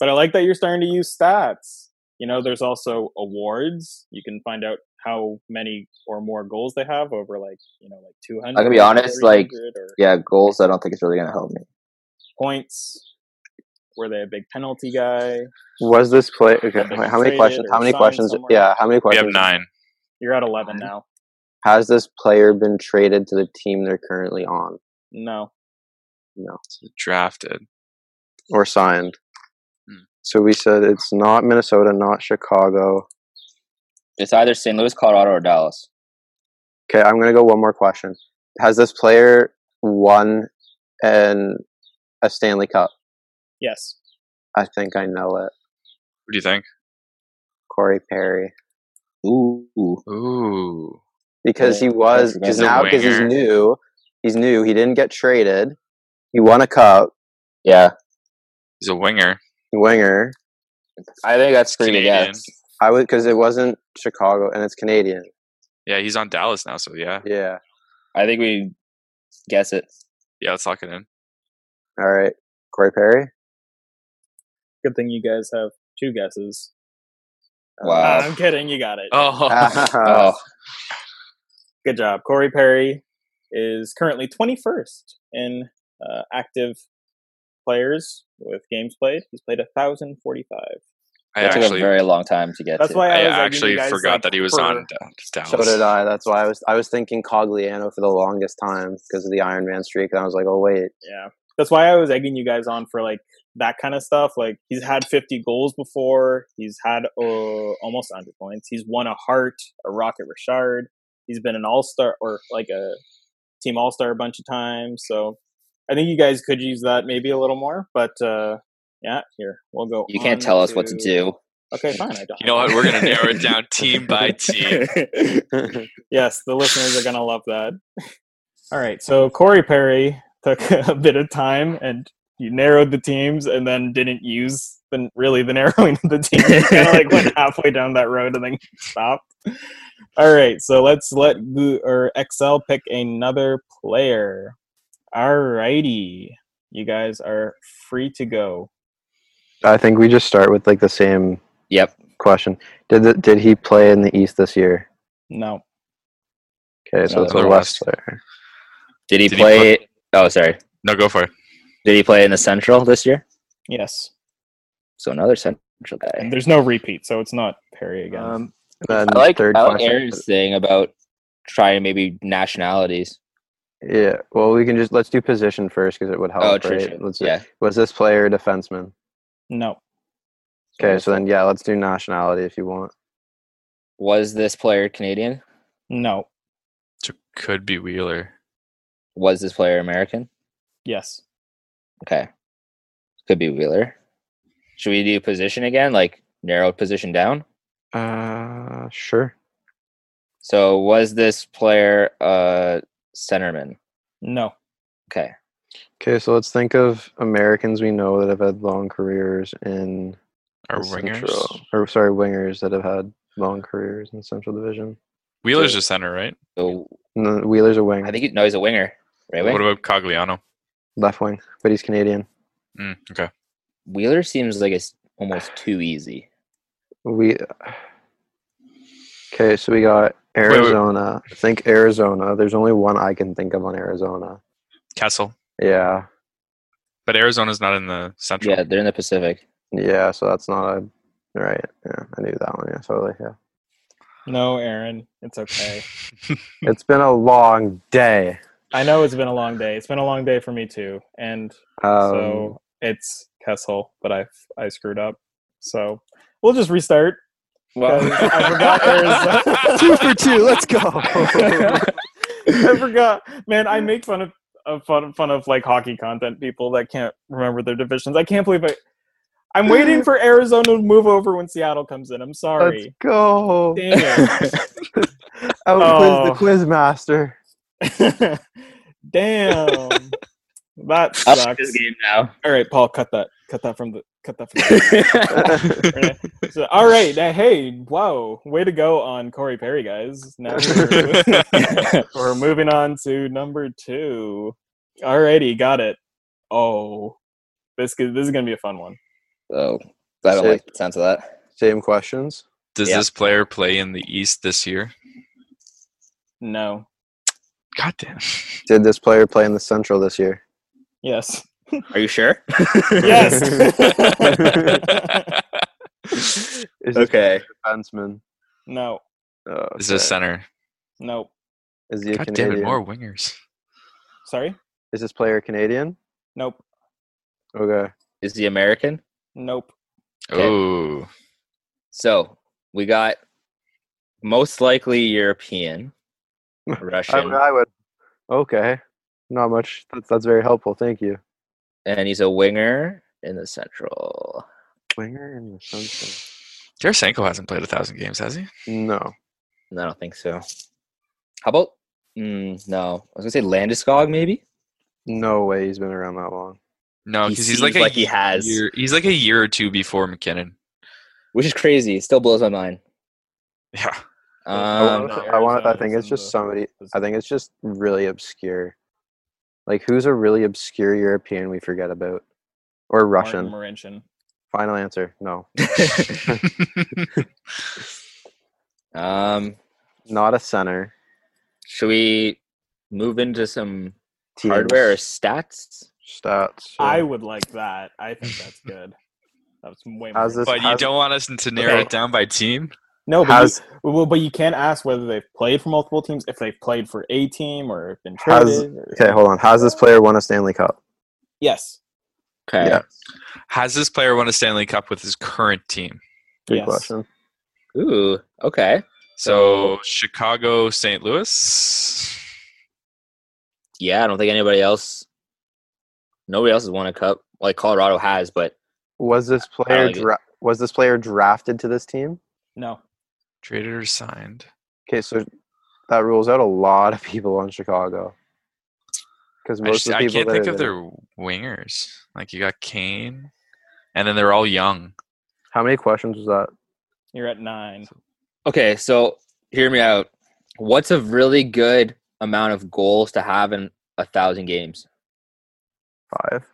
But I like that you're starting to use stats. You know, there's also awards. You can find out how many or more goals they have over like you know like 200. I can be honest, like, or Yeah, goals. I don't think it's really gonna help me. points. Were they a big penalty guy? Was this play? Okay, wait, how many questions? How many questions? somewhere? Yeah, how many We questions? have nine. You're at 11 now. Has this player been traded to the team they're currently on? No. No, Drafted. or signed? So we said it's not Minnesota, not Chicago. It's either St. Louis, Colorado, or Dallas. Okay, I'm gonna go one more question. Has this player won an a Stanley Cup? Yes. I think I know it. What do you think? Corey Perry, Ooh, Ooh. because he was because now because he's new, he's new. He didn't get traded. He won a cup. yeah. He's a winger. Winger. I think that's pretty good. Canadian. guess. I would because it wasn't Chicago and it's Canadian. Yeah, he's on Dallas now, so yeah. Yeah. I think we guess it. Yeah, let's lock it in. All right. Corey Perry. Good thing you guys have two guesses. Wow. I'm kidding. You got it. Oh, Oh, Good job. Corey Perry is currently 21st in uh, active players with games played. He's played 1,045. I it took a very long time to get That's to. why I I, was egging actually guys, forgot like, that he was for- on Da- Dallas. So did I. That's why I was I was thinking Cogliano for the longest time because of the Iron Man streak. And I was like, oh wait. Yeah. That's why I was egging you guys on for like that kind of stuff. Like he's had 50 goals before. He's had uh, almost 100 points. He's won a Hart, a Rocket Richard. He's been an All Star or like a Team All Star a bunch of times. So I think you guys could use that maybe a little more. But uh, yeah, here we'll go. you can't on tell us what to do. Okay, fine. I don't. You know what? We're gonna narrow it down team by team. yes, the listeners are gonna love that. All right, so Corey Perry took a bit of time and you narrowed the teams, and then didn't use the really the narrowing of the teams. kind of like went halfway down that road and then stopped. All right, so let's let Gu- or Excel pick another player. All righty, you guys are free to go. I think we just start with like the same Yep. question. Did the, did he play in the East this year? No, Okay, so No, it's a West West. player. Did he Did he play? oh, sorry. No, go for it. Did he play in the Central this year? yes, So another Central guy. and there's no repeat, so it's not Perry again. Um, then I like, third I like. Aaron's thing about trying maybe nationalities. Yeah, well, we can just let's do position first because it would help. oh, true. right? true. Let's do- Yeah. Was this player a defenseman? no, Okay, so then yeah, let's do nationality if you want. Was this player Canadian? no, So could be Wheeler. Was this player American? yes. Okay. Could be Wheeler. Should we do position again? Like narrowed position down? Uh, sure. So was this player a centerman? No. Okay. Okay, so let's think of Americans we know that have had long careers in Our the wingers. Central, or sorry, wingers that have had long careers in Central Division. Wheeler's a center, right? So No, Wheeler's a wing, I think he, no, he's a winger. Right wing. What about Cogliano? left wing, but he's Canadian. Mm, okay. Wheeler seems like it's almost too easy. We okay, so we got wait. Arizona. Think Arizona. There's only one I can think of on Arizona. Kessel. Yeah, But Arizona's not in the central. Yeah, they're in the Pacific. yeah. So that's not a right. Yeah, I knew that one. Yeah, totally. Yeah. No, Aaron, it's okay. It's been a long day. I know it's been a long day. It's been a long day for me too, and Um, so it's Kessel, but I I screwed up. So we'll just restart. Well, 'cause I forgot there's two for two. Let's go. I forgot, man. I make fun of, of fun fun of like hockey content people that can't remember their divisions. I can't believe I. I'm waiting for Arizona to move over when Seattle comes in. I'm sorry. Let's go. Dang it. Out Oh. the quiz master. Damn. That I'll skip sucks. this game now. All right, Paul, cut that. Cut that from the cut that from the so, all right. Now, hey, wow, way to go on Corey Perry, guys. Now we're, we're moving on to number two. Alrighty, got it. Oh, this is- this is gonna be a fun one. So I don't Say- like the sense of that. Same questions. Does Yeah. this player play in the East this year? No. God damn. Did this player play in the Central this year? Yes. Are you sure? Yes. Is okay. defenseman? no. Oh, Is this center? Nope. Is he a God damn it, more wingers. Sorry. Is this player Canadian? Nope. Okay. Is he American? Nope. Okay. Oh, So we got most likely European, I, Russian, I would. Okay. Not much. That's that's very helpful. Thank you. And he's a winger in the Central. Winger in the Central. Tarasenko hasn't played a thousand games, has he? No. No, I don't think so. How about? Mm, no, I was gonna say Landeskog maybe. No way. He's been around that long. No, He because he's like seems a like he has. Year, he's like a year or two before MacKinnon. which is crazy. It still blows my mind. Yeah. I Um, want. I want. I think it's just somebody. I think it's just really obscure. Like who's a really obscure European we forget about, or Russian? Martin Marincin. Final answer. No. um, Not a center. should we move into some Teams. hardware or stats? stats. I would like that. I think that's good. That's way more. This- but you don't want us to narrow Okay. it down by team? No, but Has you, well, but you can't ask whether they've played for multiple teams, if they've played for a team or been Has- traded. or- okay. Hold on. Has this player won a Stanley Cup? Yes. Okay. Yeah. Has this player won a Stanley Cup with his current team? Good Yes. question. Ooh. Okay. So Chicago, St. Louis. Yeah, I don't think anybody else. Nobody else has won a cup. Like Colorado has, but Was this player dra- was this player drafted to this team? No. Traded or signed? Okay, so that rules out a lot of people on Chicago. Because I, most just, of the I can't think of there- their wingers. Like you got Kane, and then they're all young. How many questions was that? You're at nine. okay. So hear me out. What's a really good amount of goals to have in a thousand games? Five.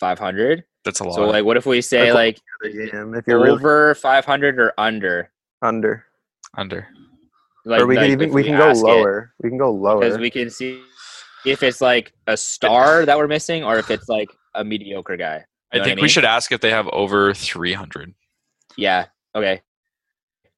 Five hundred. That's a lot. So like, what if we say Like, like Damn, if you're really over five hundred or under? Under, under. Like, or we like, can even if we can go ask it, lower. We can go lower. because we can see if it's like a star that we're missing or if it's like a mediocre guy. I know I think we mean? should ask if they have over 300. Yeah. Okay.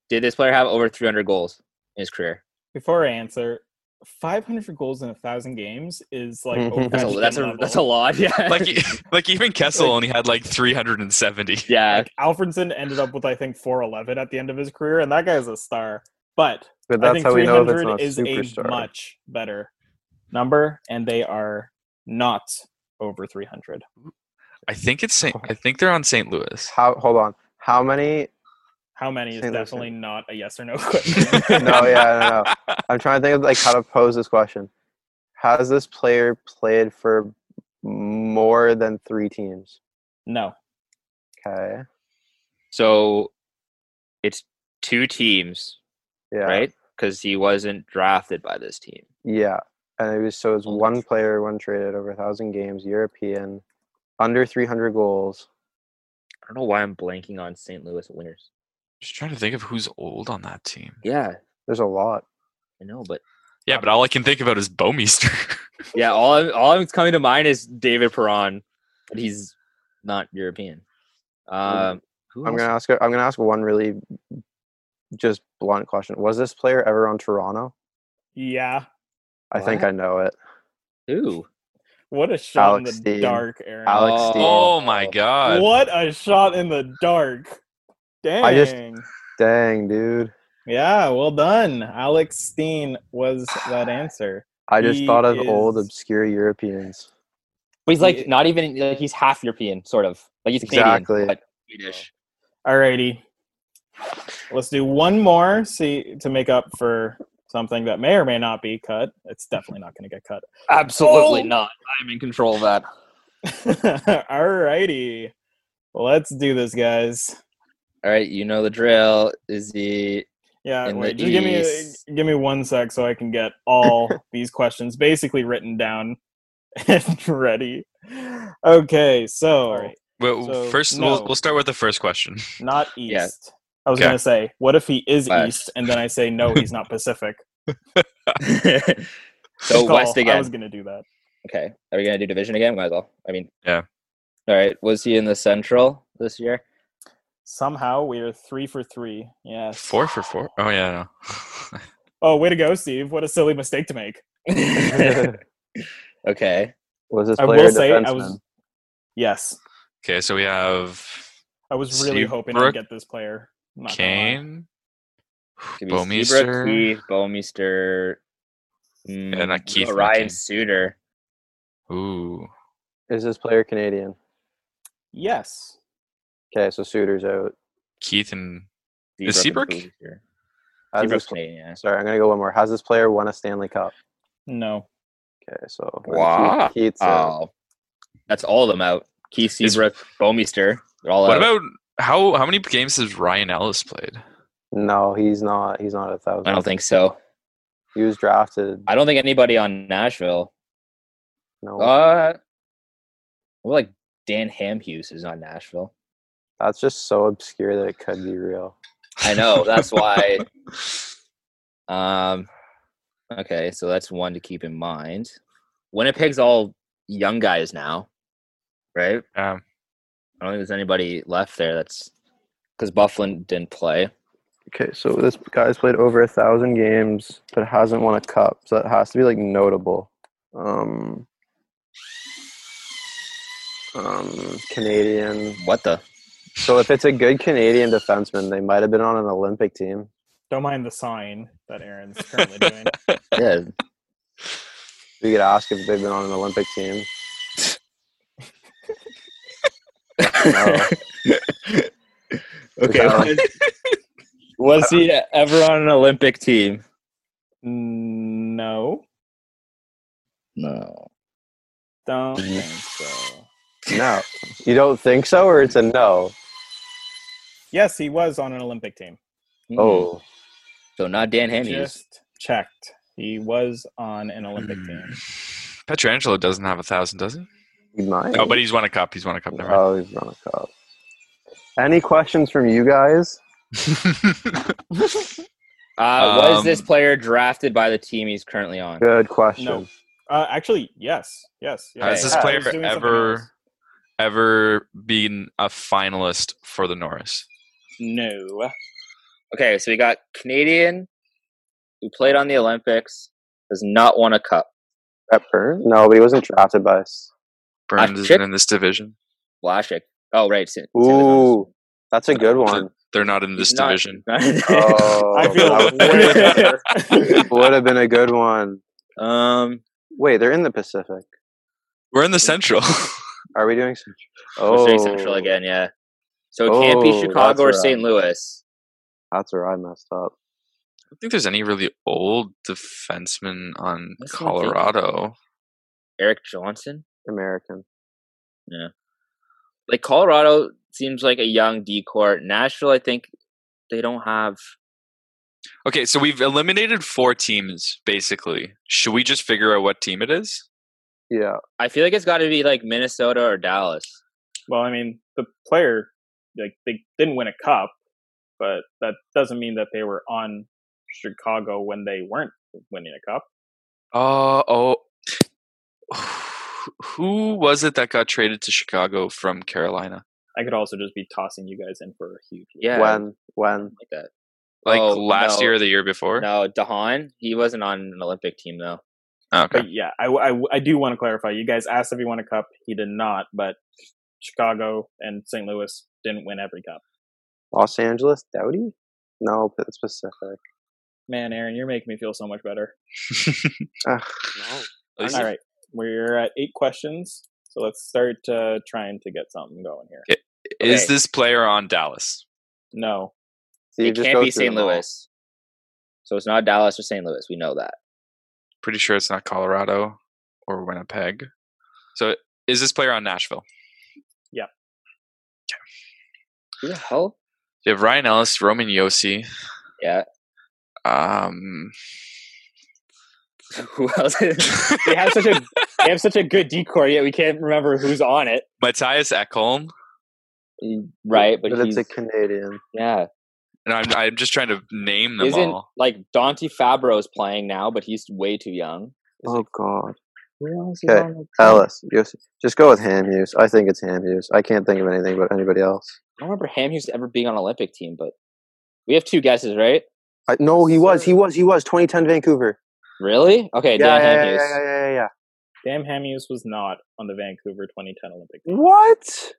Did this player have over 300 goals in his career? Before I answer, 500 goals in a thousand games is like. That's a, that's a that's a lot. Yeah. Like, like even Kessel only had like 370. yeah. Like Alfredsson ended up with I think 411 at the end of his career, and that guy's a star. But but I think how we know if 300 not a is a superstar. much better number, and they are not over 300. I think it's Saint. I think they're on St. Louis. How? Hold on. How many? How many is St. Definitely yeah. not a yes or no question. No, yeah, no, no. I'm trying to think of like how to pose this question. Has this player played for more than three teams? no. Okay. So it's two teams, Yeah. right? Because he wasn't drafted by this team. Yeah. And it was so it's Oh. one player, one traded over a thousand games, European, under 300 goals. I don't know why I'm blanking on St. Louis winners. Just trying to think of who's old on that team. Yeah, There's a lot. I know, but Yeah, but all I can think about is Bouwmeester. yeah, all I'm, all that's coming to mind is David Perron, but he's not European. Um, I'm gonna ask. I'm gonna ask one really just blunt question. Was this player ever on Toronto? Yeah. I think I know it. Who? What a shot Alex in the Steen. dark, Aaron. Alex Oh. Steen. oh my god! What a shot in the dark. Dang. I just- Dang, dude. yeah, well done. Alex Steen was that answer. I just He thought of old obscure Europeans. But he's like He- not even like he's half European, sort of. Like he's Exactly. Canadian, but Swedish. Oh. Alrighty. Let's do one more see to make up for something that may or may not be cut. It's definitely not going to get cut. Absolutely Oh! not. I'm in control of that. Alrighty. Let's do this, guys. All right, you know the drill. Is he Yeah, In the wait, just give me give me one sec so I can get all these questions basically written down and ready. Okay, so All right. Well, So, first no. we'll we'll start with the first question. Not east. Yeah. I was Okay. gonna say, what if he is West. east, and then I say no, he's not Pacific. so Good call. West I again. was gonna do that. Okay. Are we gonna do division again? Might as well. I mean. Yeah. All right. Was he in the Central this year? Somehow we are three for three. Yes. Four for four. Oh yeah. No. Oh, way to go, Steve! What a silly mistake to make. okay. Was this I player will a say, I defenseman? was. Yes, okay, so we have I was really hoping I'd Seabrook, get this player. I'm not gonna lie. Kane, Could be Seabrook, Bouwmeester. Keith, Bouwmeester. Yeah, not mm, Keith, Ryan Kane. Suter. Ooh. Is this player Canadian? Yes. Okay, so Suter's out. Keith and Seabrook Is and Seabrook? Bouwmeester. Has Seabrook's this, Canadian. Yeah. sorry, I'm gonna go one more. Has this player won a Stanley Cup? No. Okay, so Wow. Keith, Keith's out. Oh, that's all of them out. Keith Is- Seabrook, Bouwmeester. They're all what out. about how how many games has Ryan Ellis played? No, he's not. He's not a thousand. I don't think so. he was drafted. I don't think anybody on Nashville. No, Uh, well, like Dan Hamhuis is on Nashville. That's just so obscure that it could be real. I know. That's why. Um. Okay, so that's one to keep in mind. Winnipeg's all young guys now, right? Um, I don't think there's anybody left there that's because Byfuglien didn't play. Okay, so this guy's played over a thousand games, but hasn't won a cup. So that has to be like notable. Um, um, Canadian. What the? So if it's a good Canadian defenseman, they might have been on an Olympic team. Don't mind the sign that Aaron's currently doing. Yeah, We could ask if they've been on an Olympic team. okay. Was, was he ever on an Olympic team? no. No. Don't think so. No, you don't think so, or it's a no. Yes, he was on an Olympic team. Oh, so not Dan Hamhuis. Just checked. He was on an Olympic team. Pietrangelo doesn't have a thousand, does he? he might. Oh, but he's won a cup. He's won a cup. Never. Oh, he's run a cup. Any questions from you guys? Uh, was this Um, player drafted by the team he's currently on? Good question. No. Uh, actually, yes, yes. yes. Has this Yeah, player was ever ever been a finalist for the Norris? No. Okay, so we got Canadian who played on the Olympics, has not won a cup. Brent Burns? No, but he wasn't drafted by us. Burns isn't in this division. Vlasic. Oh, right. St. Ooh, that's a good one. They're not in this He's not- division. Oh, I feel that would have been a good one. um, Wait, they're in the Pacific. We're in the Central. Are we doing Central? oh. Oh, Central again, yeah. So it can't be Oh, Chicago or St. right. Louis. That's where I messed up. I don't think there's any really old defensemen on That's what I'm thinking. Colorado. Erik Johnson. American. Yeah. Like Colorado seems like a young decor. Nashville, I think they don't have. Okay, so we've eliminated four teams basically. Should we just figure out what team it is? Yeah. I feel like it's got to be like Minnesota or Dallas. Well, I mean, the player, like, they didn't win a cup, but that doesn't mean that they were on Chicago when they weren't winning a cup. Uh oh. Who was it that got traded to Chicago from Carolina? I could also just be tossing you guys in for a huge. Yeah, When? When? like that. Like Oh, last no. year or the year before? No, de Haan. He wasn't on an Olympic team though. Oh, okay. But yeah, I, I, I do want to clarify. You guys asked if he won a cup. He did not, but Chicago and St. Louis didn't win every cup. Los Angeles? Doughty? No, it's Pacific. Man, Aaron, you're making me feel so much better. Ugh, At least- All right, we're at eight questions, so let's start uh, trying to get something going here. Is Okay. this player on Dallas? No, Steve, it can't be St. Louis. So it's not Dallas or St. Louis. We know that. Pretty sure it's not Colorado or Winnipeg. So is this player on Nashville? Who the hell? You have Ryan Ellis, Roman Josi. Yeah. Um, Who else? they have such a they have such a good decor yet we can't remember who's on it. Mattias Ekholm. right? But, But he's it's a Canadian. yeah. And I'm I'm just trying to name them Isn't all. like Dante Fabbro is playing now, but he's way too young. Is Oh it- God. Who Okay, on the team? Ellis, just go with Hamhuis. I think it's Hamhuis. I can't think of anything but anybody else. I don't remember Hamhuis ever being on Olympic team, but we have two guesses, right? I, no, he was. He was. He was. 2010 Vancouver. Really? Okay, Yeah, Dan yeah, Ham yeah, Hughes. yeah, yeah, yeah, yeah. Sam Hamhuis was not on the Vancouver 2010 Olympic team, What?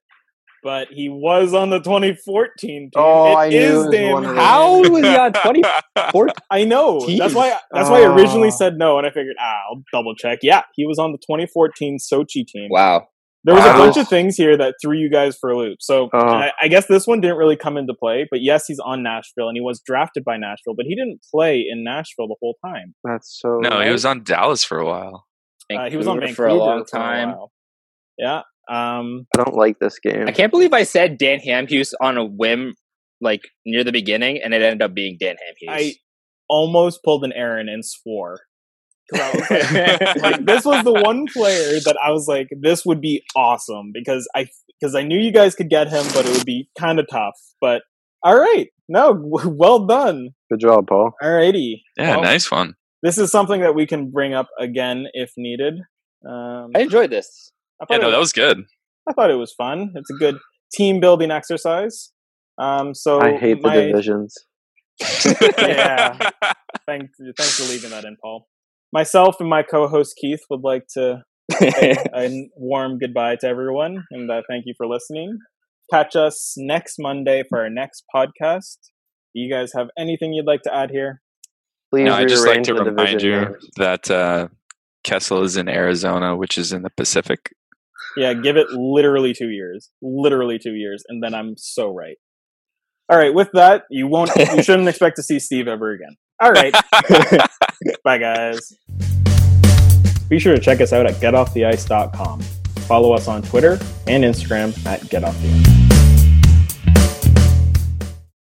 But he was on the 2014 team. Oh, It I knew is it was Dan one. How was he on 20? I know. Team. That's why. That's why I originally Oh. said no, and I figured ah, I'll double check. Yeah, he was on the 2014 Sochi team. Wow. There was Wow. a bunch of things here that threw you guys for a loop. So Oh. I, I guess this one didn't really come into play. But yes, he's on Nashville, and he was drafted by Nashville, but he didn't play in Nashville the whole time. That's so. no, he was on Dallas for a while. Uh, he was on Vancouver Vancouver for a long time. while. Yeah. Um, I don't like this game. I can't believe I said Dan Hamhuis on a whim, like near the beginning, and it ended up being Dan Hamhuis. I almost pulled an Aaron and swore. Like, like, this was the one player that I was like, this would be awesome because I because I knew you guys could get him, but it would be kind of tough. But all right, no, well done. Good job, Paul. Alrighty, Yeah, Well, nice one. This is something that we can bring up again if needed. Um, I enjoyed this. I thought Yeah, it no, that was good. I thought it was fun. It's a good team building exercise. Um, so I hate the divisions. Yeah. Thanks, thanks for leaving that in, Paul. Myself and my co-host Keith would like to say a warm goodbye to everyone, and uh, thank you for listening. Catch us next Monday for our next podcast. Do you guys have anything you'd like to add here? Please no, I'd just like to remind you names. that uh, Kessel is in Arizona, which is in the Pacific. Yeah, give it literally two years, literally two years, and then I'm so right. All right, with that, you won't, you shouldn't expect to see Steve ever again. All right, bye guys. Be sure to check us out at getofftheice.com. Follow us on Twitter and Instagram at getofftheice.